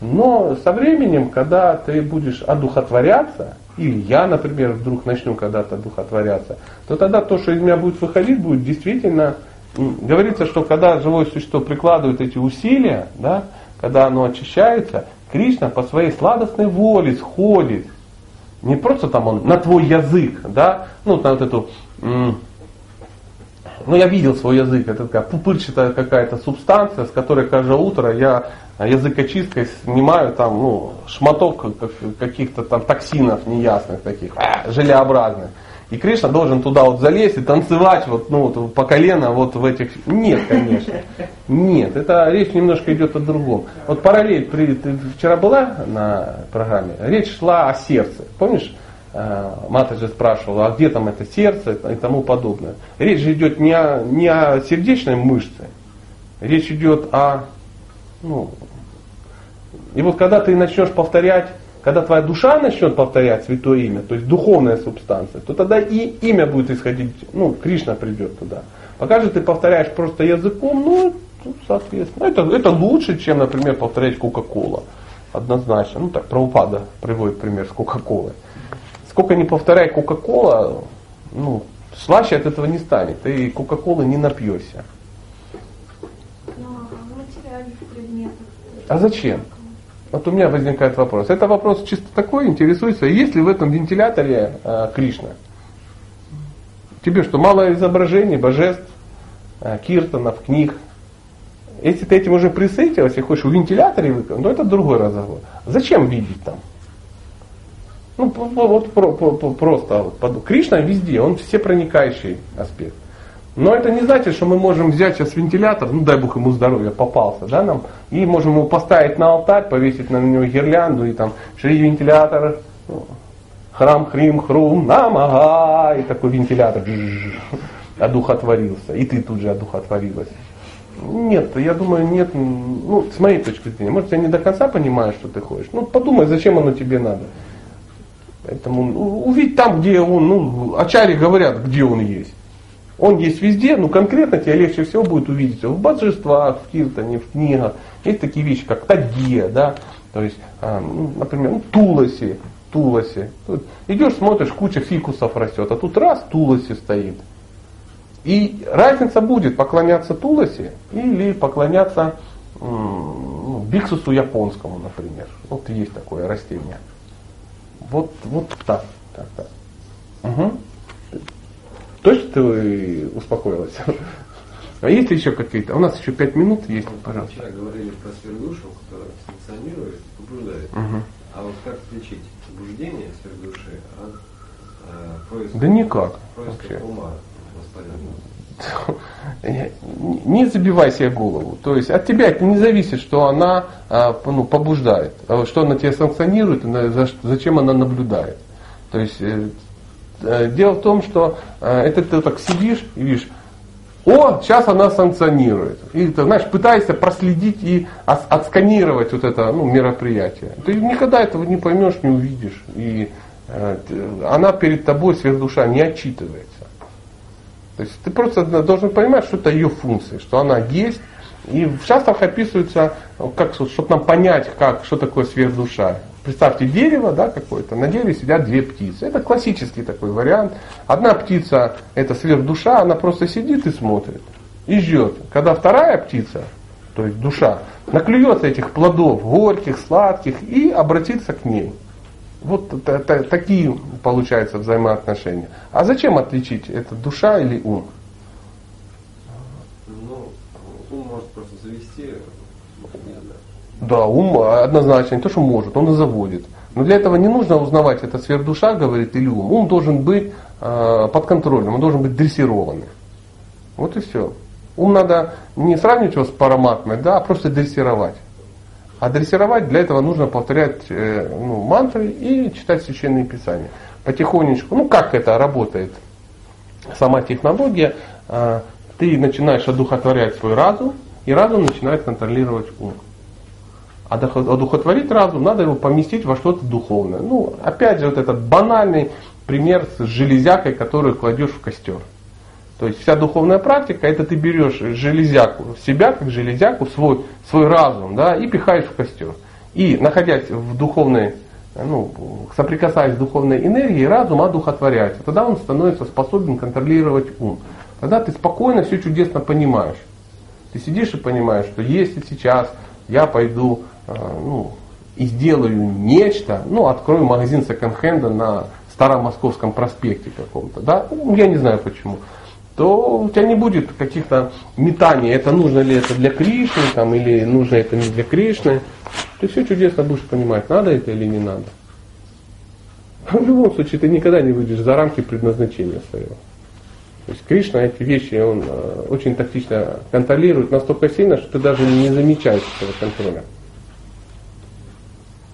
Но со временем, когда ты будешь одухотворяться, или я, например, вдруг начну когда-то духотворяться, то тогда то, что из меня будет выходить, будет действительно... Говорится, что когда живое существо прикладывает эти усилия, да, когда оно очищается, Кришна по своей сладостной воле сходит. Не просто там он на твой язык, да, ну на вот эту ну, я видел свой язык, это такая пупырчатая какая-то субстанция, с которой каждое утро я языкочисткой снимаю там, ну, шматок каких-то там токсинов неясных таких, а, желеобразных. И Кришна должен туда вот залезть и танцевать вот, ну, вот по колено вот в этих... Нет, конечно. Нет, это речь немножко идет о другом. Вот параллель, при, ты вчера была на программе, речь шла о сердце. Помнишь, Э, Мата же спрашивала, а где там это сердце и тому подобное. Речь же идет не о, не о сердечной мышце, речь идет о... Ну, и вот когда ты начнешь повторять, когда твоя душа начнет повторять святое имя, то есть духовная субстанция, то тогда и имя будет исходить, ну, Кришна придет туда. Пока же ты повторяешь просто языком, ну, соответственно, это, это лучше, чем, например, повторять Кока-Кола. Однозначно. Ну так, Правопада приводит пример с Кока-Колой сколько не повторяй Кока-Кола, ну, слаще от этого не станет. Ты Кока-Колы не напьешься. А зачем? Вот у меня возникает вопрос. Это вопрос чисто такой, интересуется, есть ли в этом вентиляторе э, Кришна? Тебе что, мало изображений, божеств, э, киртанов, книг? Если ты этим уже присытилась и хочешь в вентиляторе выконать, ну это другой разговор. Зачем видеть там? Ну, вот просто. Вот, Кришна везде, он все проникающий аспект. Но это не значит, что мы можем взять сейчас вентилятор, ну дай Бог ему здоровья, попался, да, нам, и можем его поставить на алтарь, повесить на него гирлянду, и там шри вентилятор, ну, храм хрим хрум намага, и такой вентилятор одухотворился, и ты тут же одухотворилась. Нет, я думаю, нет, ну, с моей точки зрения, может, я не до конца понимаю, что ты хочешь. Ну, подумай, зачем оно тебе надо. Поэтому ну, увидеть там, где он, ну, ачари говорят, где он есть. Он есть везде, но конкретно тебе легче всего будет увидеть в божествах, в киртане, в книгах. Есть такие вещи, как тагия, да, то есть, а, ну, например, ну, туласи, туласи. Тут идешь, смотришь, куча фикусов растет, а тут раз туласи стоит. И разница будет поклоняться туласи или поклоняться м- биксусу японскому, например. Вот есть такое растение. Вот, вот так. так, так. Угу. Точно ты успокоилась? А есть еще какие-то? У нас еще пять минут есть, пожалуйста. Вчера говорили про сверхдушу, которая функционирует, побуждает. Угу. А вот как отличить побуждение сверхдуши от э, поиска, Да никак поиска вообще. ума воспаленного? Не забивай себе голову. То есть от тебя это не зависит, что она а, ну, побуждает, а что она тебя санкционирует, зачем она наблюдает. То есть э, э, дело в том, что э, это ты так сидишь и видишь, о, сейчас она санкционирует. И ты, знаешь, пытаешься проследить и отсканировать вот это ну, мероприятие. Ты никогда этого не поймешь, не увидишь. И она перед тобой, сверхдуша, не отчитывается. То есть ты просто должен понимать, что это ее функция, что она есть. И в шастрах описывается, как, чтобы нам понять, как, что такое сверхдуша. Представьте дерево да, какое-то, на дереве сидят две птицы. Это классический такой вариант. Одна птица, это сверхдуша, она просто сидит и смотрит, и ждет. Когда вторая птица, то есть душа, наклюется этих плодов, горьких, сладких, и обратится к ней. Вот та- та- такие получаются взаимоотношения. А зачем отличить, это душа или ум? Ну, ум может просто завести, знаю. Да, ум однозначно, не то, что может, он и заводит. Но для этого не нужно узнавать, это сверхдуша говорит или ум. Ум должен быть э, под контролем, он должен быть дрессированный. Вот и все. Ум надо не сравнивать его с параматмой, да, а просто дрессировать. А для этого нужно повторять э, ну, мантры и читать священные писания. Потихонечку. Ну как это работает? Сама технология. э, ты начинаешь одухотворять свой разум, и разум начинает контролировать ум. А одухотворить разум, надо его поместить во что-то духовное. Ну, опять же, вот этот банальный пример с железякой, которую кладешь в костер. То есть вся духовная практика, это ты берешь железяку, себя как железяку, свой, свой разум, да, и пихаешь в костер. И находясь в духовной, ну, соприкасаясь с духовной энергией, разум одухотворяется. Тогда он становится способен контролировать ум. Тогда ты спокойно все чудесно понимаешь. Ты сидишь и понимаешь, что если сейчас я пойду э, ну, и сделаю нечто, ну, открою магазин секонд-хенда на Старом Московском проспекте каком-то, да, я не знаю почему, то у тебя не будет каких-то метаний, это нужно ли это для Кришны, там, или нужно это не для Кришны. Ты все чудесно будешь понимать, надо это или не надо. В любом случае, ты никогда не выйдешь за рамки предназначения своего. То есть Кришна эти вещи он э, очень тактично контролирует настолько сильно, что ты даже не замечаешь этого контроля.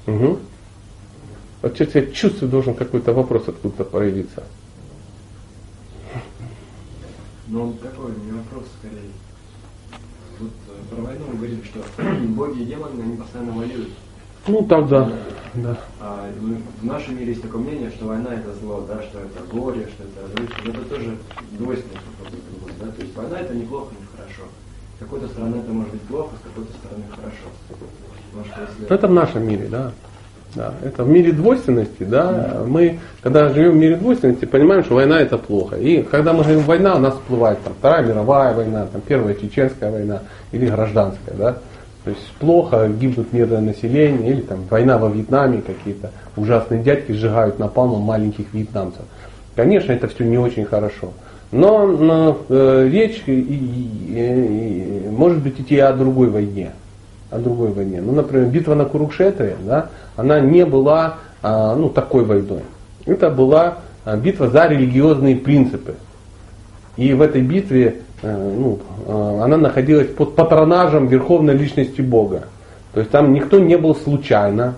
Угу. Вот сейчас я чувствую, должен какой-то вопрос откуда-то проявиться. Но он такой, у меня вопрос скорее. Тут э, про войну мы говорим, что боги и демоны, они постоянно воюют. Ну так да. да. А ну, в нашем мире есть такое мнение, что война это зло, да, что это горе, что это разрушение. Это тоже двойственность да. То есть война это неплохо, не хорошо. С какой-то стороны это может быть плохо, с какой-то стороны хорошо. Может, если... Ну, Это в нашем мире, да. Да, это в мире двойственности, да, мы, когда живем в мире двойственности, понимаем, что война это плохо. И когда мы говорим война, у нас всплывает там Вторая мировая война, там Первая Чеченская война или гражданская, да. То есть плохо, гибнут мирное население, или там война во Вьетнаме, какие-то ужасные дядьки сжигают напалмом маленьких вьетнамцев. Конечно, это все не очень хорошо. Но, но, э, речь и, и- и- может быть идти о другой войне о другой войне. Ну, например, битва на Курукшетре, да, она не была а, ну, такой войной. Это была а, битва за религиозные принципы. И в этой битве э, ну, э, она находилась под патронажем верховной личности Бога. То есть там никто не был случайно,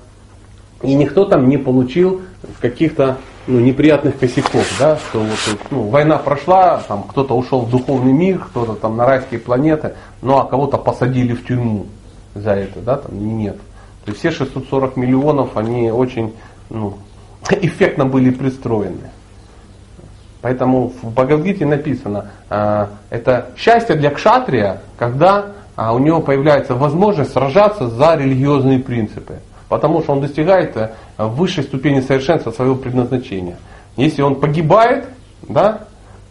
и никто там не получил каких-то ну, неприятных косяков, да, что вот, ну, война прошла, там кто-то ушел в духовный мир, кто-то там на райские планеты, ну а кого-то посадили в тюрьму за это, да, там нет. То есть все 640 миллионов, они очень ну, эффектно были пристроены. Поэтому в Бхагавдгите написано, а, это счастье для кшатрия, когда а, у него появляется возможность сражаться за религиозные принципы. Потому что он достигает а, высшей ступени совершенства своего предназначения. Если он погибает, да,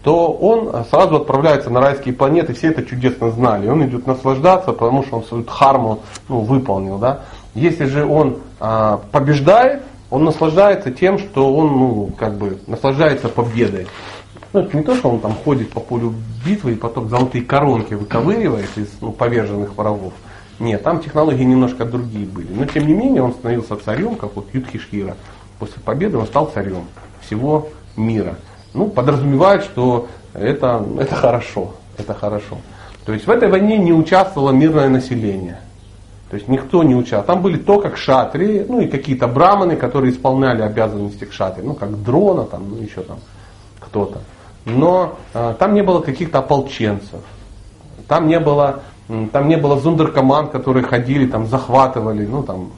то он сразу отправляется на райские планеты, все это чудесно знали. Он идет наслаждаться, потому что он свою дхарму ну, выполнил. Да. Если же он а, побеждает, Он наслаждается тем, что он, ну, как бы, наслаждается победой. Ну, это не то, что он там ходит по полю битвы и потом золотые коронки выковыривает из ну, поверженных врагов. Нет, там технологии немножко другие были. Но тем не менее он становился царем, как вот Юдхишхира. После победы он стал царем всего мира. Ну, подразумевает, что это, это хорошо. Это хорошо. То есть в этой войне не участвовало мирное население. То есть никто не участвовал. Там были только кшатрии, ну и какие-то браманы, которые исполняли обязанности кшатри, ну как дрона, там, ну еще там кто-то. Но э, там не было каких-то ополченцев. Там не было, там не было зундеркоманд, которые ходили, там захватывали, ну там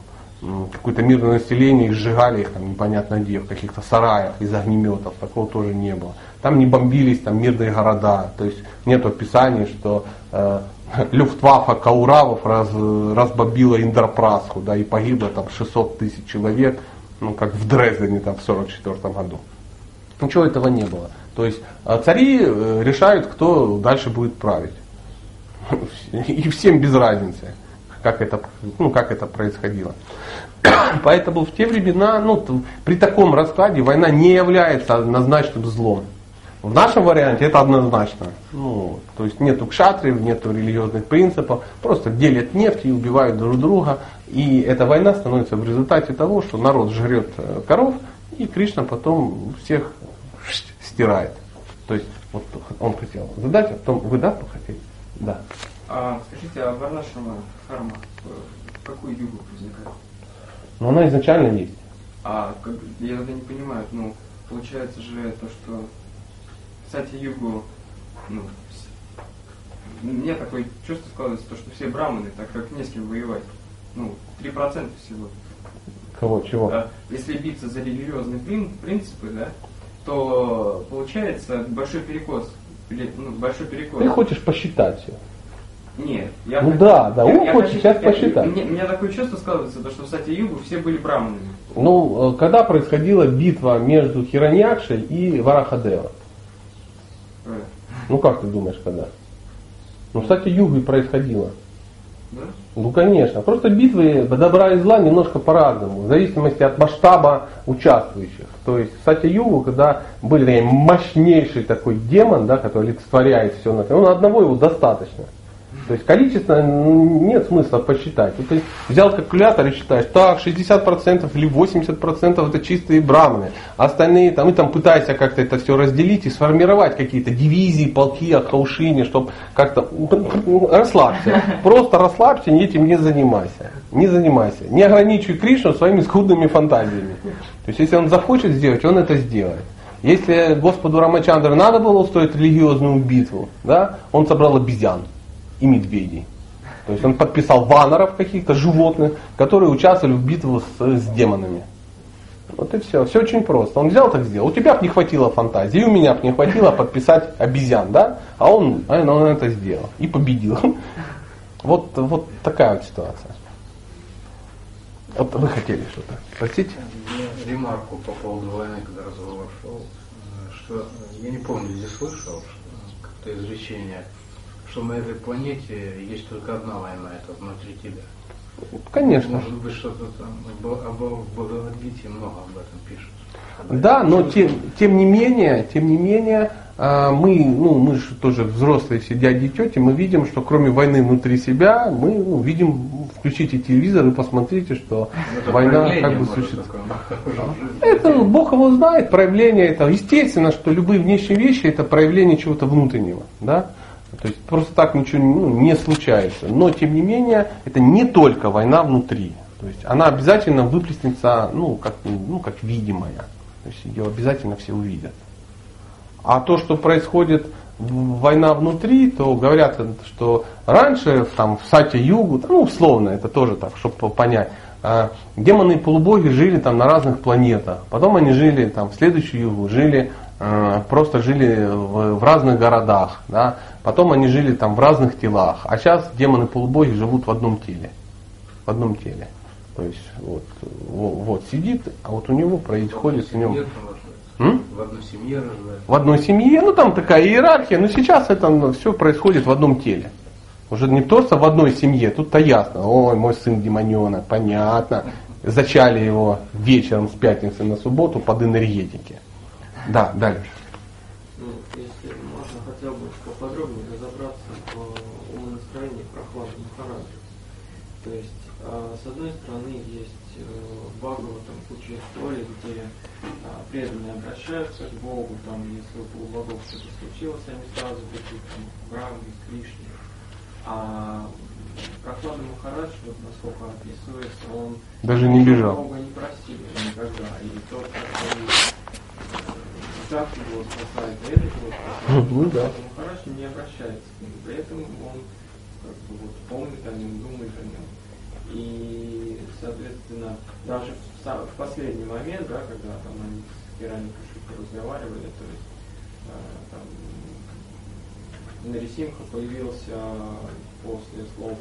какое-то мирное население и сжигали их там непонятно где, в каких-то сараях из огнеметов, такого тоже не было. Там не бомбились там мирные города, то есть нет описаний, что э, Люфтваффе Кауравов раз, разбомбила Индропрасху, да, и погибло там 600 тысяч человек, ну, как в Дрездене там в 1944 году. Ничего этого не было. То есть э, цари э, решают, кто дальше будет править. И всем без разницы, как это, ну, как это происходило. Поэтому в те времена, ну, при таком раскладе война не является однозначным злом. В нашем варианте это однозначно. Ну, то есть нету кшатриев, нету религиозных принципов, просто делят нефть и убивают друг друга. И эта война становится в результате того, что народ жрет э, коров, и Кришна потом всех стирает. То есть вот он хотел задать, а потом вы да хотели? Да. А, скажите, а Варнашрама Харма в какую югу возникает? Ну она изначально есть. А как, я тогда не понимаю, ну получается же то, что кстати, югу, ну, меня такое чувство складывается, то, что все браманы, так как не с кем воевать. Ну, 3% всего. Кого, чего? Да. Если биться за религиозные принципы, да, то получается большой перекос. Ну, большой перекос. Ты хочешь посчитать все. Нет, я ну хочу, да, да, он хочет сейчас я, посчитать. У меня такое чувство складывается, то, что в Сати Югу все были браманами. Ну, э, когда происходила битва между Хираньякшей и Варахадева? Ну как ты думаешь, когда? Ну, кстати, югой происходило. Да? Ну, конечно. Просто битвы добра и зла немножко по-разному, в зависимости от масштаба участвующих. То есть, кстати, Югу, когда были мощнейший такой демон, да, который олицетворяет все, ну, одного его достаточно. То есть количество нет смысла посчитать. ты взял калькулятор и считаешь, так, 60% или 80% это чистые браманы. Остальные там, и там пытайся как-то это все разделить и сформировать какие-то дивизии, полки, ахаушини, чтобы как-то расслабься. Просто расслабься, этим не занимайся. Не занимайся. Не ограничивай Кришну своими скудными фантазиями. То есть если он захочет сделать, он это сделает. Если Господу Рамачандру надо было устроить религиозную битву, да, он собрал обезьян и медведей. То есть он подписал ваноров каких-то животных, которые участвовали в битве с, с демонами. Вот и все. Все очень просто. Он взял так сделал. У тебя бы не хватило фантазии, у меня бы не хватило подписать обезьян, да? А он, а он это сделал и победил. Вот, вот такая вот ситуация. Вот вы хотели что-то. Простите? Ремарку по поводу войны, когда разговор шел, что я не помню, где слышал, как-то изречение что на этой планете есть только одна война, это внутри тебя. Конечно. Может быть, что-то там об Бхагавадгите много об этом пишут. Да, но тем, тем не менее, тем не менее, а, мы, ну, мы же тоже взрослые все дяди и тети, мы видим, что кроме войны внутри себя, мы ну, видим, включите телевизор и посмотрите, что ну, это война как бы существует. Это Бог его знает, проявление это. Естественно, что любые внешние вещи это проявление чего-то внутреннего. Да? То есть просто так ничего ну, не случается. Но тем не менее, это не только война внутри. То есть она обязательно выплеснется, ну, как, ну, как видимая. То есть ее обязательно все увидят. А то, что происходит война внутри, то говорят, что раньше там, в Сате Югу, ну условно, это тоже так, чтобы понять, а, демоны и полубоги жили там на разных планетах. Потом они жили там в следующую югу, жили просто жили в, в разных городах. Да? Потом они жили там в разных телах, а сейчас демоны полубоги живут в одном теле. В одном теле. То есть вот, вот сидит, а вот у него происходит в нем. В одной семье рождает. В одной семье, ну там такая иерархия, но сейчас это ну, все происходит в одном теле. Уже не просто в одной семье, тут-то ясно. Ой, мой сын демоненок, понятно. зачали его вечером с пятницы на субботу под энергетики. Да, дальше. Ну, если можно хотя бы поподробнее разобраться в умонастроении прохлады Махараджа. То есть, а, с одной стороны, есть э, Бхагава, там куча историй, где а, преданные обращаются к Богу, там, если у богов что-то случилось, они сразу бегут там, к Брахме, к Кришне. А Прохлада Махарадж, вот насколько описывается, он даже не бежал. Бога не просил никогда. И тот, который так его спасает, а этот его спасает, ну, да. Махарадж не обращается к нему. При этом он как бы, вот, помнит о нем, думает о нем. И, соответственно, даже в, в последний момент, да, когда там они с Керамикой разговаривали, то есть э, там Нарисимха появился после слов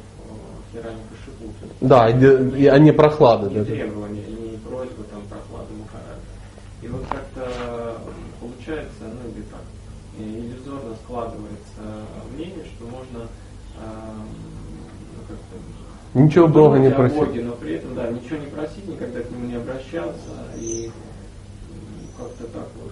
э, Шипуты. Да, и, и они прохлады. Не требования, и не просьбы там прохлады Махараджа. И вот как-то получается, ну или так, иллюзорно складывается мнение, что можно э, ну, как-то Ничего Бога не просить. Боге, но при этом, да, ничего не просить, никогда к нему не обращаться, и как-то так вот.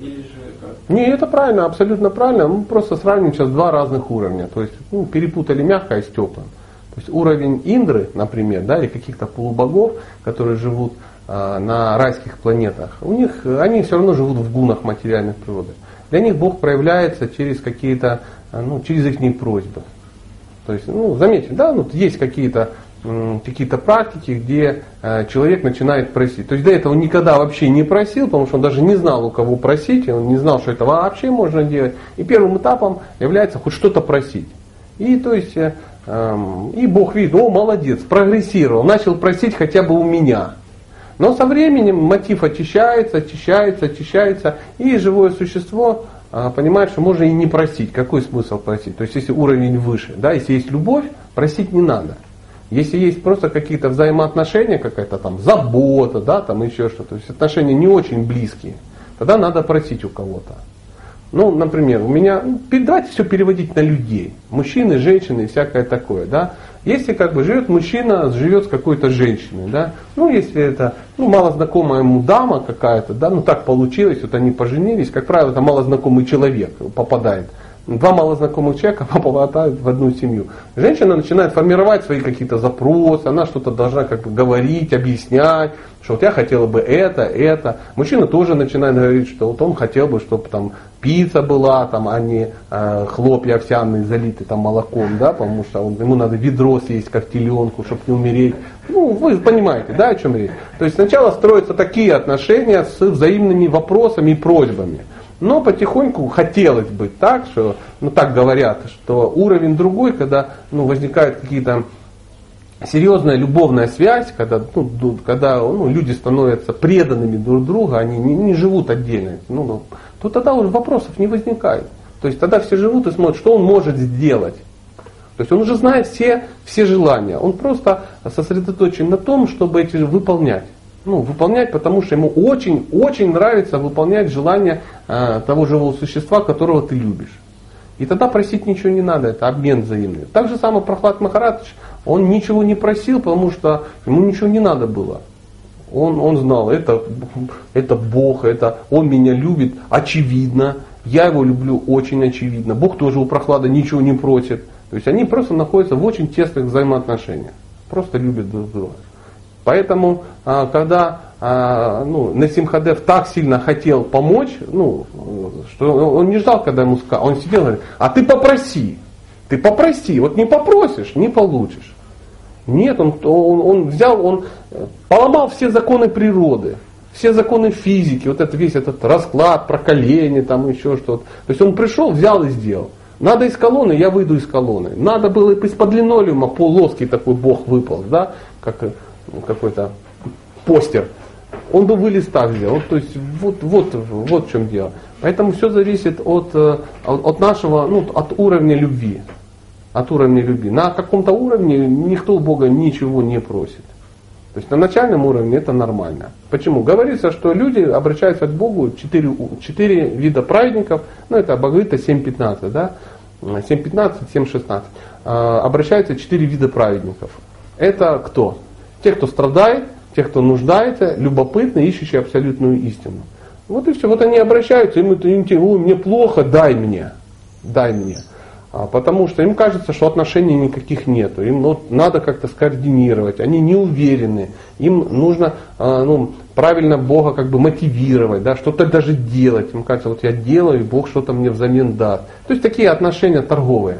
Или же как? Не, это правильно, абсолютно правильно. Мы просто сравним сейчас два разных уровня. То есть ну, перепутали мягкое с теплым. То есть уровень Индры, например, да, или каких-то полубогов, которые живут на райских планетах, у них они все равно живут в гунах материальных природы. Для них Бог проявляется через какие-то, ну, через их просьбы. То есть, ну, заметьте, да, ну, есть какие-то какие-то практики, где э, человек начинает просить. То есть до этого он никогда вообще не просил, потому что он даже не знал, у кого просить, он не знал, что это вообще можно делать. И первым этапом является хоть что-то просить. И то есть, э, э, и Бог видит, о, молодец, прогрессировал, начал просить хотя бы у меня. Но со временем мотив очищается, очищается, очищается, и живое существо а, понимает, что можно и не просить. Какой смысл просить? То есть, если уровень выше, да, если есть любовь, просить не надо. Если есть просто какие-то взаимоотношения, какая-то там забота, да, там еще что-то, то есть отношения не очень близкие, тогда надо просить у кого-то. Ну, например, у меня, ну, давайте все переводить на людей, мужчины, женщины и всякое такое, да. Если как бы живет мужчина, живет с какой-то женщиной, да, ну если это ну, малознакомая ему дама какая-то, да, ну так получилось, вот они поженились, как правило, это малознакомый человек попадает два малознакомых человека попадают в одну семью. Женщина начинает формировать свои какие-то запросы, она что-то должна как бы говорить, объяснять, что вот я хотела бы это, это. Мужчина тоже начинает говорить, что вот он хотел бы, чтобы там пицца была, там, а не э, хлопья овсяные залиты там молоком, да, потому что он, ему надо ведро съесть, как теленку, чтобы не умереть. Ну, вы понимаете, да, о чем речь. То есть сначала строятся такие отношения с взаимными вопросами и просьбами. Но потихоньку хотелось бы так, что, ну так говорят, что уровень другой, когда ну, возникают какие-то серьезная любовная связь, когда, ну, когда ну, люди становятся преданными друг другу, они не, не живут отдельно, ну, ну, то тогда уже вопросов не возникает. То есть тогда все живут и смотрят, что он может сделать. То есть он уже знает все, все желания. Он просто сосредоточен на том, чтобы эти выполнять ну, выполнять, потому что ему очень-очень нравится выполнять желания э, того живого существа, которого ты любишь. И тогда просить ничего не надо, это обмен взаимный. Так же самое Прохлад Махарадж, он ничего не просил, потому что ему ничего не надо было. Он, он знал, это, это Бог, это Он меня любит, очевидно. Я его люблю очень очевидно. Бог тоже у Прохлада ничего не просит. То есть они просто находятся в очень тесных взаимоотношениях. Просто любят друг друга. Поэтому, а, когда а, ну, Насимхадев так сильно хотел помочь, ну, что он не ждал, когда ему сказал, он сидел и говорит, а ты попроси, ты попроси, вот не попросишь, не получишь. Нет, он, он, он взял, он поломал все законы природы, все законы физики, вот это весь этот расклад, проколение, там еще что-то. То есть он пришел, взял и сделал. Надо из колонны, я выйду из колонны. Надо было из-под линолеума полоский такой бог выпал, да, как какой-то постер, он бы вылез так сделал. То есть вот, вот, вот в чем дело. Поэтому все зависит от, э, от нашего, ну, от уровня любви. От уровня любви. На каком-то уровне никто у Бога ничего не просит. То есть на начальном уровне это нормально. Почему? Говорится, что люди обращаются к Богу, четыре, четыре вида праведников, ну это Бхагавита 7.15, да? 7.15, 7.16. Обращаются четыре вида праведников. Это кто? Те, кто страдает, те, кто нуждается, любопытны, ищущие абсолютную истину. Вот и все. Вот они обращаются, им это ой, мне плохо, дай мне. Дай мне. А, потому что им кажется, что отношений никаких нету. Им ну, надо как-то скоординировать. Они не уверены. Им нужно а, ну, правильно Бога как бы мотивировать, да, что-то даже делать. Им кажется, вот я делаю, и Бог что-то мне взамен даст. То есть такие отношения торговые.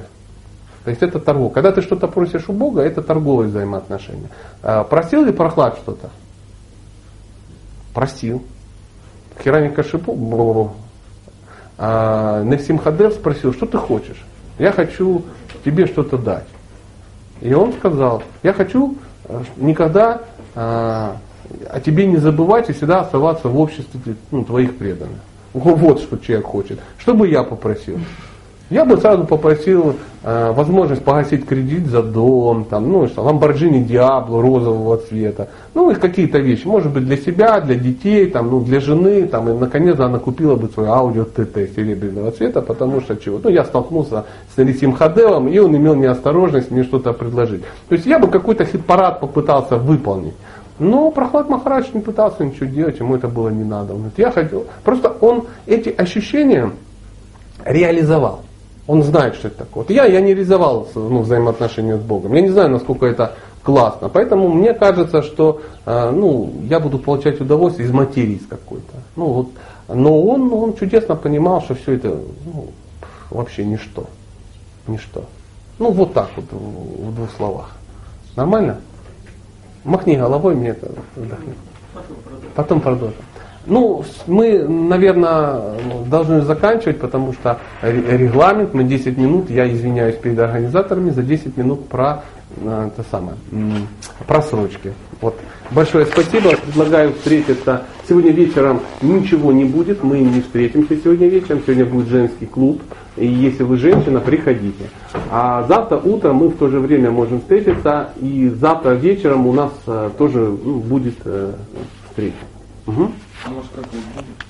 То есть это торговля. Когда ты что-то просишь у Бога, это торговые взаимоотношения. А, просил ли прохлад что-то? Просил. Хирани Кашипу, а, Невсим Хадев спросил, что ты хочешь? Я хочу тебе что-то дать. И он сказал, я хочу э, никогда а, о тебе не забывать и всегда оставаться в обществе ну, твоих преданных. Вот что человек хочет. Что бы я попросил? Я бы сразу попросил э, возможность погасить кредит за дом, там, ну что, Lamborghini Diablo розового цвета, ну и какие-то вещи, может быть для себя, для детей, там, ну, для жены, там, и наконец она купила бы свой аудио ТТ серебряного цвета, потому что чего? Ну я столкнулся с Нарисим Хаделом, и он имел неосторожность мне что-то предложить. То есть я бы какой-то хит-парад попытался выполнить. Но Прохлад Махарадж не пытался ничего делать, ему это было не надо. Я хотел. Просто он эти ощущения реализовал. Он знает, что это такое. Вот я, я не реализовал ну, взаимоотношения с Богом. Я не знаю, насколько это классно. Поэтому мне кажется, что э, ну, я буду получать удовольствие из материи какой-то. Ну, вот, но он, он чудесно понимал, что все это ну, вообще ничто. Ничто. Ну, вот так вот в, в двух словах. Нормально? Махни головой, мне это вдохни. Потом продолжим. Ну, мы, наверное, должны заканчивать, потому что регламент, мы 10 минут, я извиняюсь перед организаторами, за 10 минут про э, это самое, просрочки. Вот. Большое спасибо. Предлагаю встретиться. Сегодня вечером ничего не будет. Мы не встретимся сегодня вечером. Сегодня будет женский клуб. И если вы женщина, приходите. А завтра утром мы в то же время можем встретиться. И завтра вечером у нас э, тоже ну, будет э, встреча. Угу. Может, как будет?